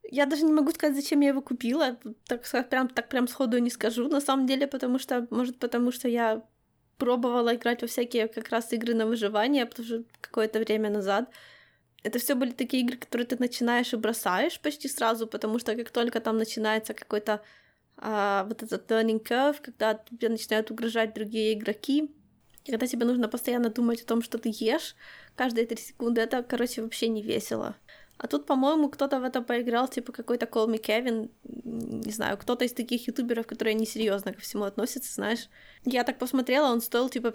Я даже не могу сказать, зачем я его купила. Так, прям, так прям сходу не скажу, на самом деле, потому что, может, потому что я пробовала играть во всякие как раз игры на выживание, потому что какое-то время назад. Это все были такие игры, которые ты начинаешь и бросаешь почти сразу, потому что как только там начинается какой-то а, вот этот learning curve, когда тебе начинают угрожать другие игроки, когда тебе нужно постоянно думать о том, что ты ешь каждые три секунды, это, короче, вообще не весело. А тут, по-моему, кто-то в это поиграл, типа какой-то Call Me Kevin, не знаю, кто-то из таких ютуберов, которые несерьезно ко всему относятся, знаешь. Я так посмотрела, он стоил, типа,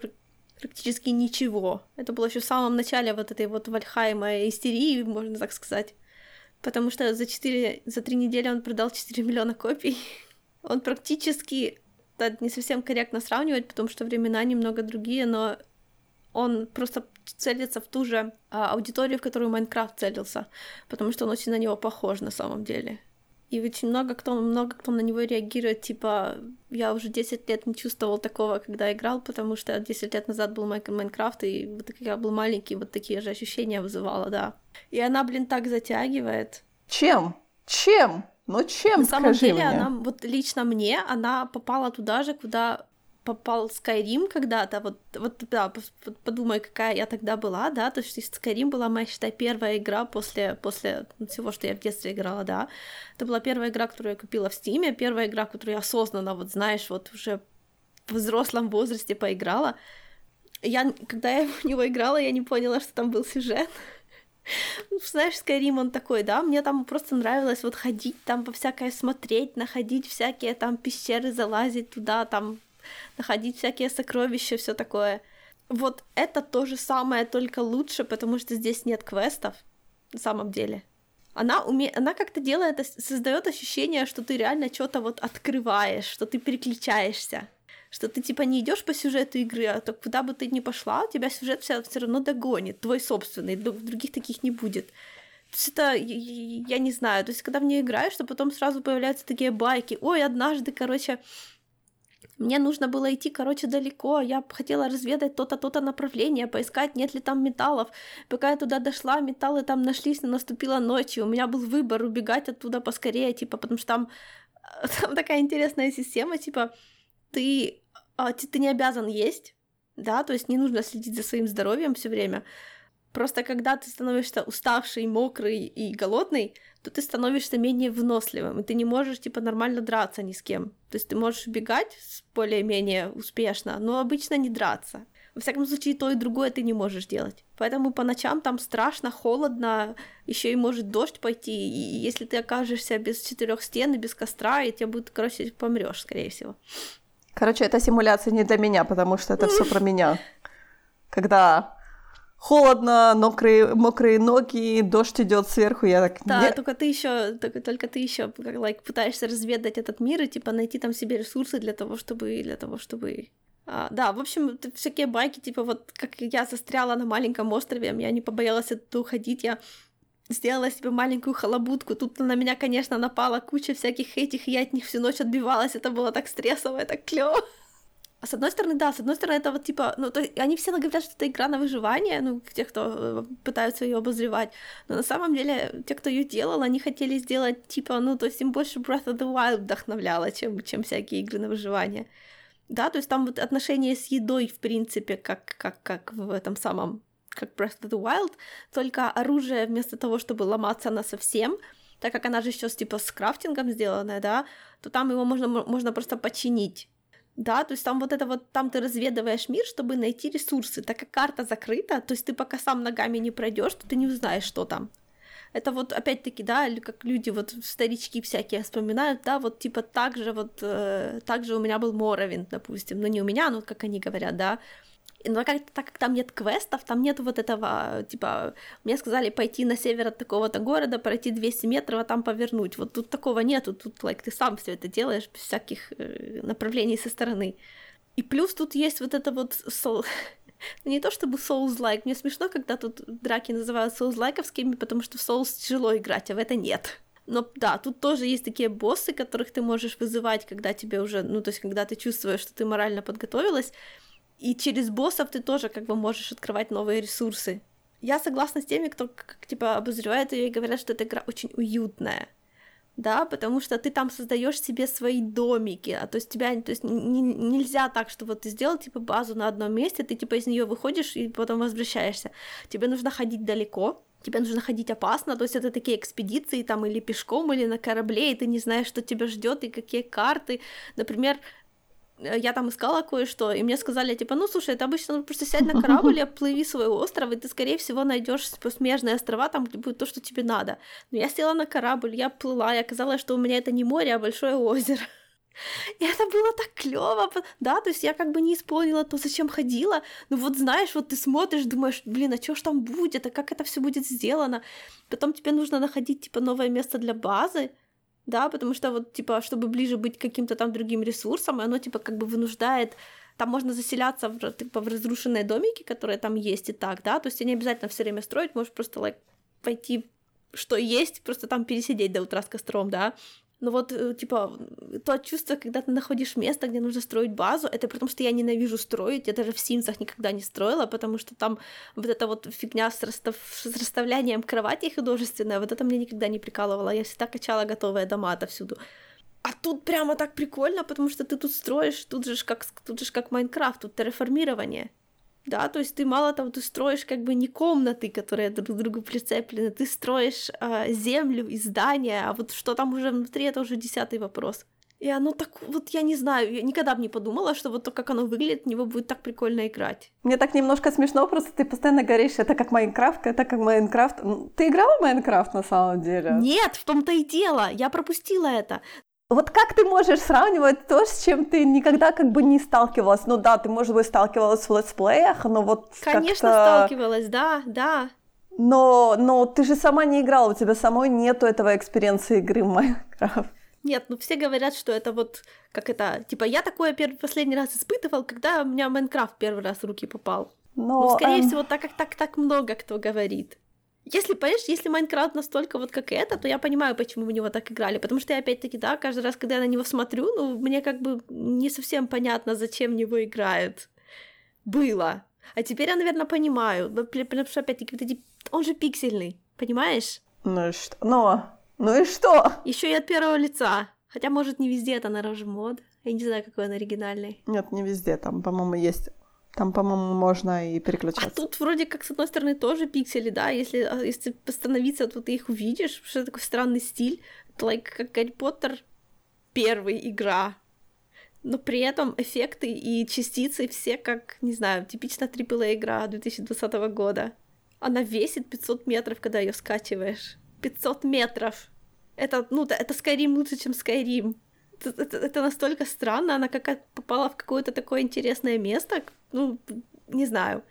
практически ничего. Это было еще в самом начале вот этой вот Вальхайма истерии, можно так сказать. Потому что за 4, за 3 недели он продал 4 миллиона копий. Он практически, это не совсем корректно сравнивать, потому что времена немного другие, но он просто целится в ту же а, аудиторию, в которую Майнкрафт целился, потому что он очень на него похож на самом деле. И очень много кто, много кто на него реагирует, типа, я уже 10 лет не чувствовал такого, когда играл, потому что 10 лет назад был Майнкрафт, и вот когда я был маленький, вот такие же ощущения вызывала, да. И она, блин, так затягивает. Чем? Чем? Ну чем, На самом деле, мне? она, вот лично мне, она попала туда же, куда попал Skyrim когда-то, вот, вот да, подумай, какая я тогда была, да, то есть Skyrim была моя, считай, первая игра после, после всего, что я в детстве играла, да. Это была первая игра, которую я купила в Стиме, первая игра, которую я осознанно, вот знаешь, вот уже в взрослом возрасте поиграла. Я, когда я в него играла, я не поняла, что там был сюжет. Знаешь, Skyrim он такой, да, мне там просто нравилось вот ходить там по всякое смотреть, находить всякие там пещеры, залазить туда, там находить всякие сокровища, все такое. Вот это то же самое, только лучше, потому что здесь нет квестов, на самом деле. Она, уме... она как-то делает, создает ощущение, что ты реально что-то вот открываешь, что ты переключаешься что ты типа не идешь по сюжету игры, а то куда бы ты ни пошла, тебя сюжет все равно догонит, твой собственный, других таких не будет. То есть это, я не знаю, то есть когда в нее играешь, то потом сразу появляются такие байки, ой, однажды, короче, мне нужно было идти, короче, далеко. Я хотела разведать то-то, то-то направление, поискать, нет ли там металлов. Пока я туда дошла, металлы там нашлись, но наступила ночь, и у меня был выбор убегать оттуда поскорее, типа, потому что там, там такая интересная система, типа, ты, а, ты не обязан есть, да, то есть не нужно следить за своим здоровьем все время. Просто когда ты становишься уставший, мокрый и голодный, то ты становишься менее выносливым, и ты не можешь, типа, нормально драться ни с кем. То есть ты можешь убегать более-менее успешно, но обычно не драться. Во всяком случае, то и другое ты не можешь делать. Поэтому по ночам там страшно, холодно, еще и может дождь пойти. И если ты окажешься без четырех стен и без костра, и тебе будет, короче, помрешь, скорее всего. Короче, эта симуляция не для меня, потому что это все про меня. Когда холодно, мокрые, мокрые ноги, дождь идет сверху, я так... Да, Нет. только ты еще, только, только ты еще как like, пытаешься разведать этот мир и типа найти там себе ресурсы для того, чтобы, для того, чтобы а, да, в общем, всякие байки, типа вот как я застряла на маленьком острове, я не побоялась оттуда уходить, я сделала себе маленькую халабутку. Тут на меня, конечно, напала куча всяких этих, и я от них всю ночь отбивалась. Это было так стрессово, так клево. А с одной стороны, да, с одной стороны, это вот типа, ну, то они все говорят, что это игра на выживание, ну, те, кто э, пытаются ее обозревать. Но на самом деле, те, кто ее делал, они хотели сделать, типа, ну, то есть им больше Breath of the Wild вдохновляло, чем, чем всякие игры на выживание. Да, то есть там вот отношения с едой, в принципе, как, как, как в этом самом, как Breath of the Wild, только оружие вместо того, чтобы ломаться на совсем, так как она же еще типа с крафтингом сделанная, да, то там его можно, можно просто починить да, то есть там вот это вот, там ты разведываешь мир, чтобы найти ресурсы. Так как карта закрыта, то есть ты пока сам ногами не пройдешь, то ты не узнаешь, что там. Это вот опять-таки, да, как люди, вот старички всякие вспоминают, да, вот типа так же вот, э, так же у меня был Моровин, допустим, но не у меня, ну как они говорят, да, но как, так как там нет квестов, там нет вот этого, типа, мне сказали пойти на север от такого-то города, пройти 200 метров, а там повернуть. Вот тут такого нету, тут, like, ты сам все это делаешь без всяких э, направлений со стороны. И плюс тут есть вот это вот сол... Не то чтобы Souls-like, мне смешно, когда тут драки называют Souls-лайковскими, потому что в Souls тяжело играть, а в это нет. Но да, тут тоже есть такие боссы, которых ты можешь вызывать, когда тебе уже, ну, то есть, когда ты чувствуешь, что ты морально подготовилась, и через боссов ты тоже как бы можешь открывать новые ресурсы. Я согласна с теми, кто как, типа обозревает ее и говорят, что эта игра очень уютная да, потому что ты там создаешь себе свои домики, а то есть тебя, то есть не, нельзя так, что вот ты сделал типа базу на одном месте, ты типа из нее выходишь и потом возвращаешься. Тебе нужно ходить далеко, тебе нужно ходить опасно, то есть это такие экспедиции там или пешком, или на корабле, и ты не знаешь, что тебя ждет и какие карты. Например, я там искала кое-что, и мне сказали, типа, ну, слушай, это обычно просто сядь на корабль, оплыви свой остров, и ты, скорее всего, найдешь смежные острова, там, где будет то, что тебе надо. Но я села на корабль, я плыла, и оказалось, что у меня это не море, а большое озеро. И это было так клево, да, то есть я как бы не исполнила то, зачем ходила, но вот знаешь, вот ты смотришь, думаешь, блин, а что ж там будет, а как это все будет сделано, потом тебе нужно находить, типа, новое место для базы, да, потому что вот, типа, чтобы ближе быть к каким-то там другим ресурсам, оно, типа, как бы вынуждает там можно заселяться в, типа, в разрушенные домики, которые там есть и так, да, то есть не обязательно все время строить, можешь просто, like, пойти, что есть, просто там пересидеть до утра с костром, да, но вот, э, типа, то чувство, когда ты находишь место, где нужно строить базу, это при том, что я ненавижу строить, я даже в Симсах никогда не строила, потому что там вот эта вот фигня с, расстав... с расставлянием кровати художественная, вот это мне никогда не прикалывало, я всегда качала готовые дома отовсюду. А тут прямо так прикольно, потому что ты тут строишь, тут же как, тут же как Майнкрафт, тут терраформирование да, то есть ты мало того, ты строишь как бы не комнаты, которые друг к другу прицеплены, ты строишь э, землю и здания, а вот что там уже внутри, это уже десятый вопрос. И оно так, вот я не знаю, я никогда бы не подумала, что вот то, как оно выглядит, в него будет так прикольно играть. Мне так немножко смешно, просто ты постоянно говоришь, это как Майнкрафт, это как Майнкрафт. Ты играла в Майнкрафт на самом деле? Нет, в том-то и дело, я пропустила это. Вот как ты можешь сравнивать то, с чем ты никогда как бы не сталкивалась? Ну да, ты, может быть, сталкивалась в летсплеях, но вот Конечно, сталкивалась, да, да. Но, но ты же сама не играла, у тебя самой нету этого experience а игры в Майнкрафт. Нет, ну все говорят, что это вот, как это, типа, я такое первый, последний раз испытывал, когда у меня Майнкрафт первый раз в руки попал. Но, ну, скорее эм... всего, так как так, так много кто говорит. Если, понимаешь, если Майнкрафт настолько вот как это, то я понимаю, почему в него так играли. Потому что я опять-таки, да, каждый раз, когда я на него смотрю, ну, мне как бы не совсем понятно, зачем в него играют. Было. А теперь я, наверное, понимаю. Потому что, опять-таки, вот эти... он же пиксельный, понимаешь? Ну и что? Ну, ну и что? Еще и от первого лица. Хотя, может, не везде это на мод. Я не знаю, какой он оригинальный. Нет, не везде. Там, по-моему, есть там, по-моему, можно и переключаться. А тут вроде как, с одной стороны, тоже пиксели, да, если, а, если постановиться, то ты их увидишь, что это такой странный стиль. Это like, как Гарри Поттер первый игра. Но при этом эффекты и частицы все как, не знаю, типичная AAA игра 2020 года. Она весит 500 метров, когда ее скачиваешь. 500 метров! Это, ну, это Skyrim лучше, чем Skyrim это, это, это настолько странно, она как попала в какое-то такое интересное место, ну, не знаю.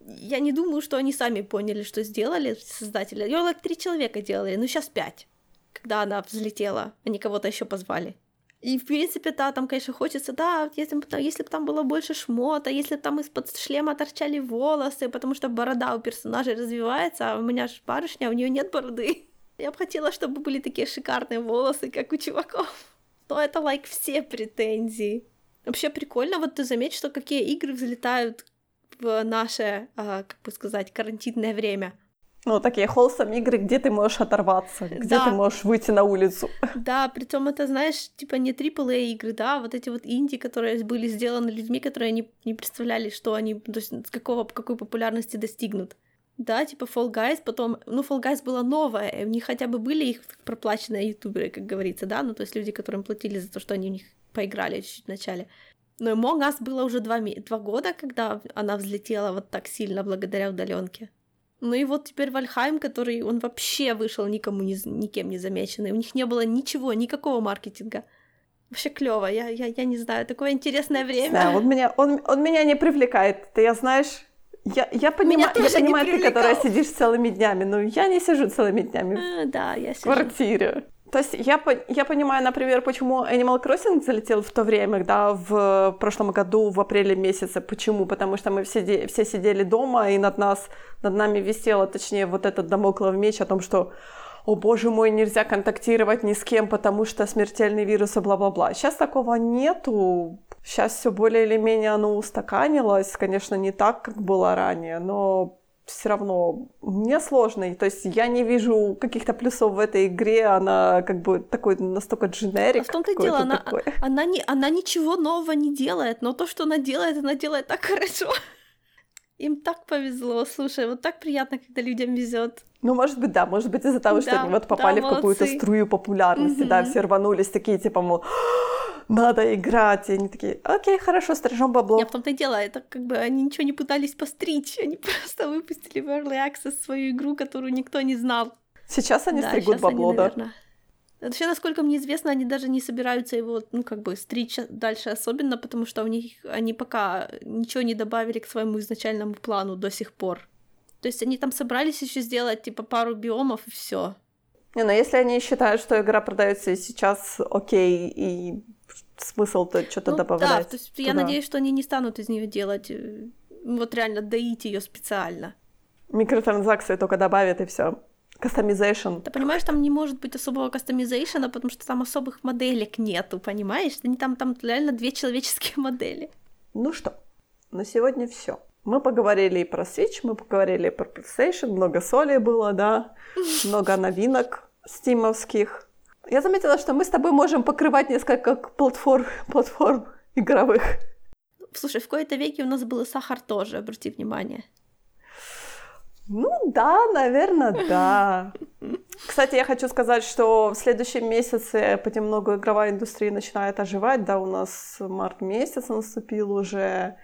Я не думаю, что они сами поняли, что сделали создатели. Like, три человека делали, ну сейчас пять, когда она взлетела, они кого-то еще позвали. И, в принципе, да, там, конечно, хочется, да, если бы, если там было больше шмота, если бы там из-под шлема торчали волосы, потому что борода у персонажей развивается, а у меня же барышня, у нее нет бороды. Я бы хотела, чтобы были такие шикарные волосы, как у чуваков то это, лайк, like, все претензии. Вообще прикольно, вот ты заметишь, что какие игры взлетают в наше, а, как бы сказать, карантинное время. Ну, такие холсом игры, где ты можешь оторваться, где да. ты можешь выйти на улицу. Да, причем это, знаешь, типа не AAA игры, да, вот эти вот инди, которые были сделаны людьми, которые не, не представляли, что они, то есть с какого, какой популярности достигнут. Да, типа Fall Guys, потом, ну, Fall Guys была новая, и у них хотя бы были их проплаченные ютуберы, как говорится, да, ну, то есть люди, которым платили за то, что они в них поиграли чуть-чуть в начале. Но Among Us было уже два, два года, когда она взлетела вот так сильно благодаря удаленке. Ну и вот теперь Вальхайм, который, он вообще вышел никому не, никем не замеченный, у них не было ничего, никакого маркетинга. Вообще клево, я, я, я не знаю, такое интересное время. Да, вот меня, он, он меня не привлекает, ты я знаешь, я, я понимаю, я понимаю ты, которая сидишь целыми днями, но я не сижу целыми днями а, да, я сижу. в квартире. То есть я, я понимаю, например, почему Animal Crossing залетел в то время, да, в прошлом году, в апреле месяце. Почему? Потому что мы все, все сидели дома, и над нас, над нами висело, точнее, вот этот домоклов меч о том, что о боже мой, нельзя контактировать ни с кем, потому что смертельный вирус и бла-бла-бла. Сейчас такого нету. Сейчас все более или менее оно устаканилось. Конечно, не так, как было ранее, но все равно мне сложно. То есть я не вижу каких-то плюсов в этой игре. Она как бы такой настолько дженерик. А в том-то дело, она, она, не, она ничего нового не делает, но то, что она делает, она делает так хорошо. Им так повезло, слушай, вот так приятно, когда людям везет. Ну, может быть, да, может быть, из-за того, что да, они вот попали да, в какую-то струю популярности, угу. да, все рванулись такие, типа, мол, надо играть. И они такие, окей, хорошо, стрижем бабло. Я в том-то и дело, это как бы они ничего не пытались постричь, они просто выпустили в Early Access свою игру, которую никто не знал. Сейчас они да, стригут бабло, они, да? Наверное... Вообще, насколько мне известно, они даже не собираются его, ну, как бы, стричь дальше особенно, потому что у них они пока ничего не добавили к своему изначальному плану до сих пор. То есть они там собрались еще сделать, типа, пару биомов и все. Не, но если они считают, что игра продается и сейчас окей, и смысл-то что-то ну, добавлять. Да, то есть туда. я надеюсь, что они не станут из нее делать, э, вот реально доить ее специально. Микротранзакции только добавят и все. Кастомизейшн. Ты понимаешь, там не может быть особого кастомизейшена, потому что там особых моделек нету, понимаешь? Они там, там реально две человеческие модели. Ну что, на сегодня все. Мы поговорили и про Switch, мы поговорили и про PlayStation, много соли было, да, много новинок стимовских. Я заметила, что мы с тобой можем покрывать несколько платформ, платформ игровых. Слушай, в кои-то веке у нас был и сахар тоже, обрати внимание. Ну да, наверное, да. Кстати, я хочу сказать, что в следующем месяце понемногу игровая индустрия начинает оживать. Да, у нас март месяц наступил уже,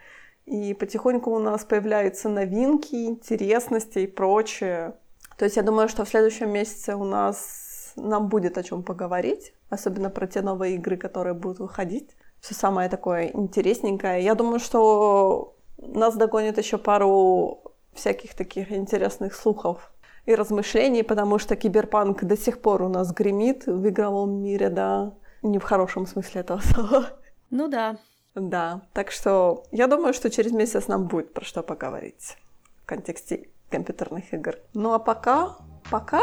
и потихоньку у нас появляются новинки, интересности и прочее. То есть я думаю, что в следующем месяце у нас нам будет о чем поговорить, особенно про те новые игры, которые будут выходить. Все самое такое интересненькое. Я думаю, что нас догонит еще пару всяких таких интересных слухов и размышлений, потому что киберпанк до сих пор у нас гремит в игровом мире, да, не в хорошем смысле этого слова. Ну да. Да, так что я думаю, что через месяц нам будет про что поговорить в контексте компьютерных игр. Ну а пока, пока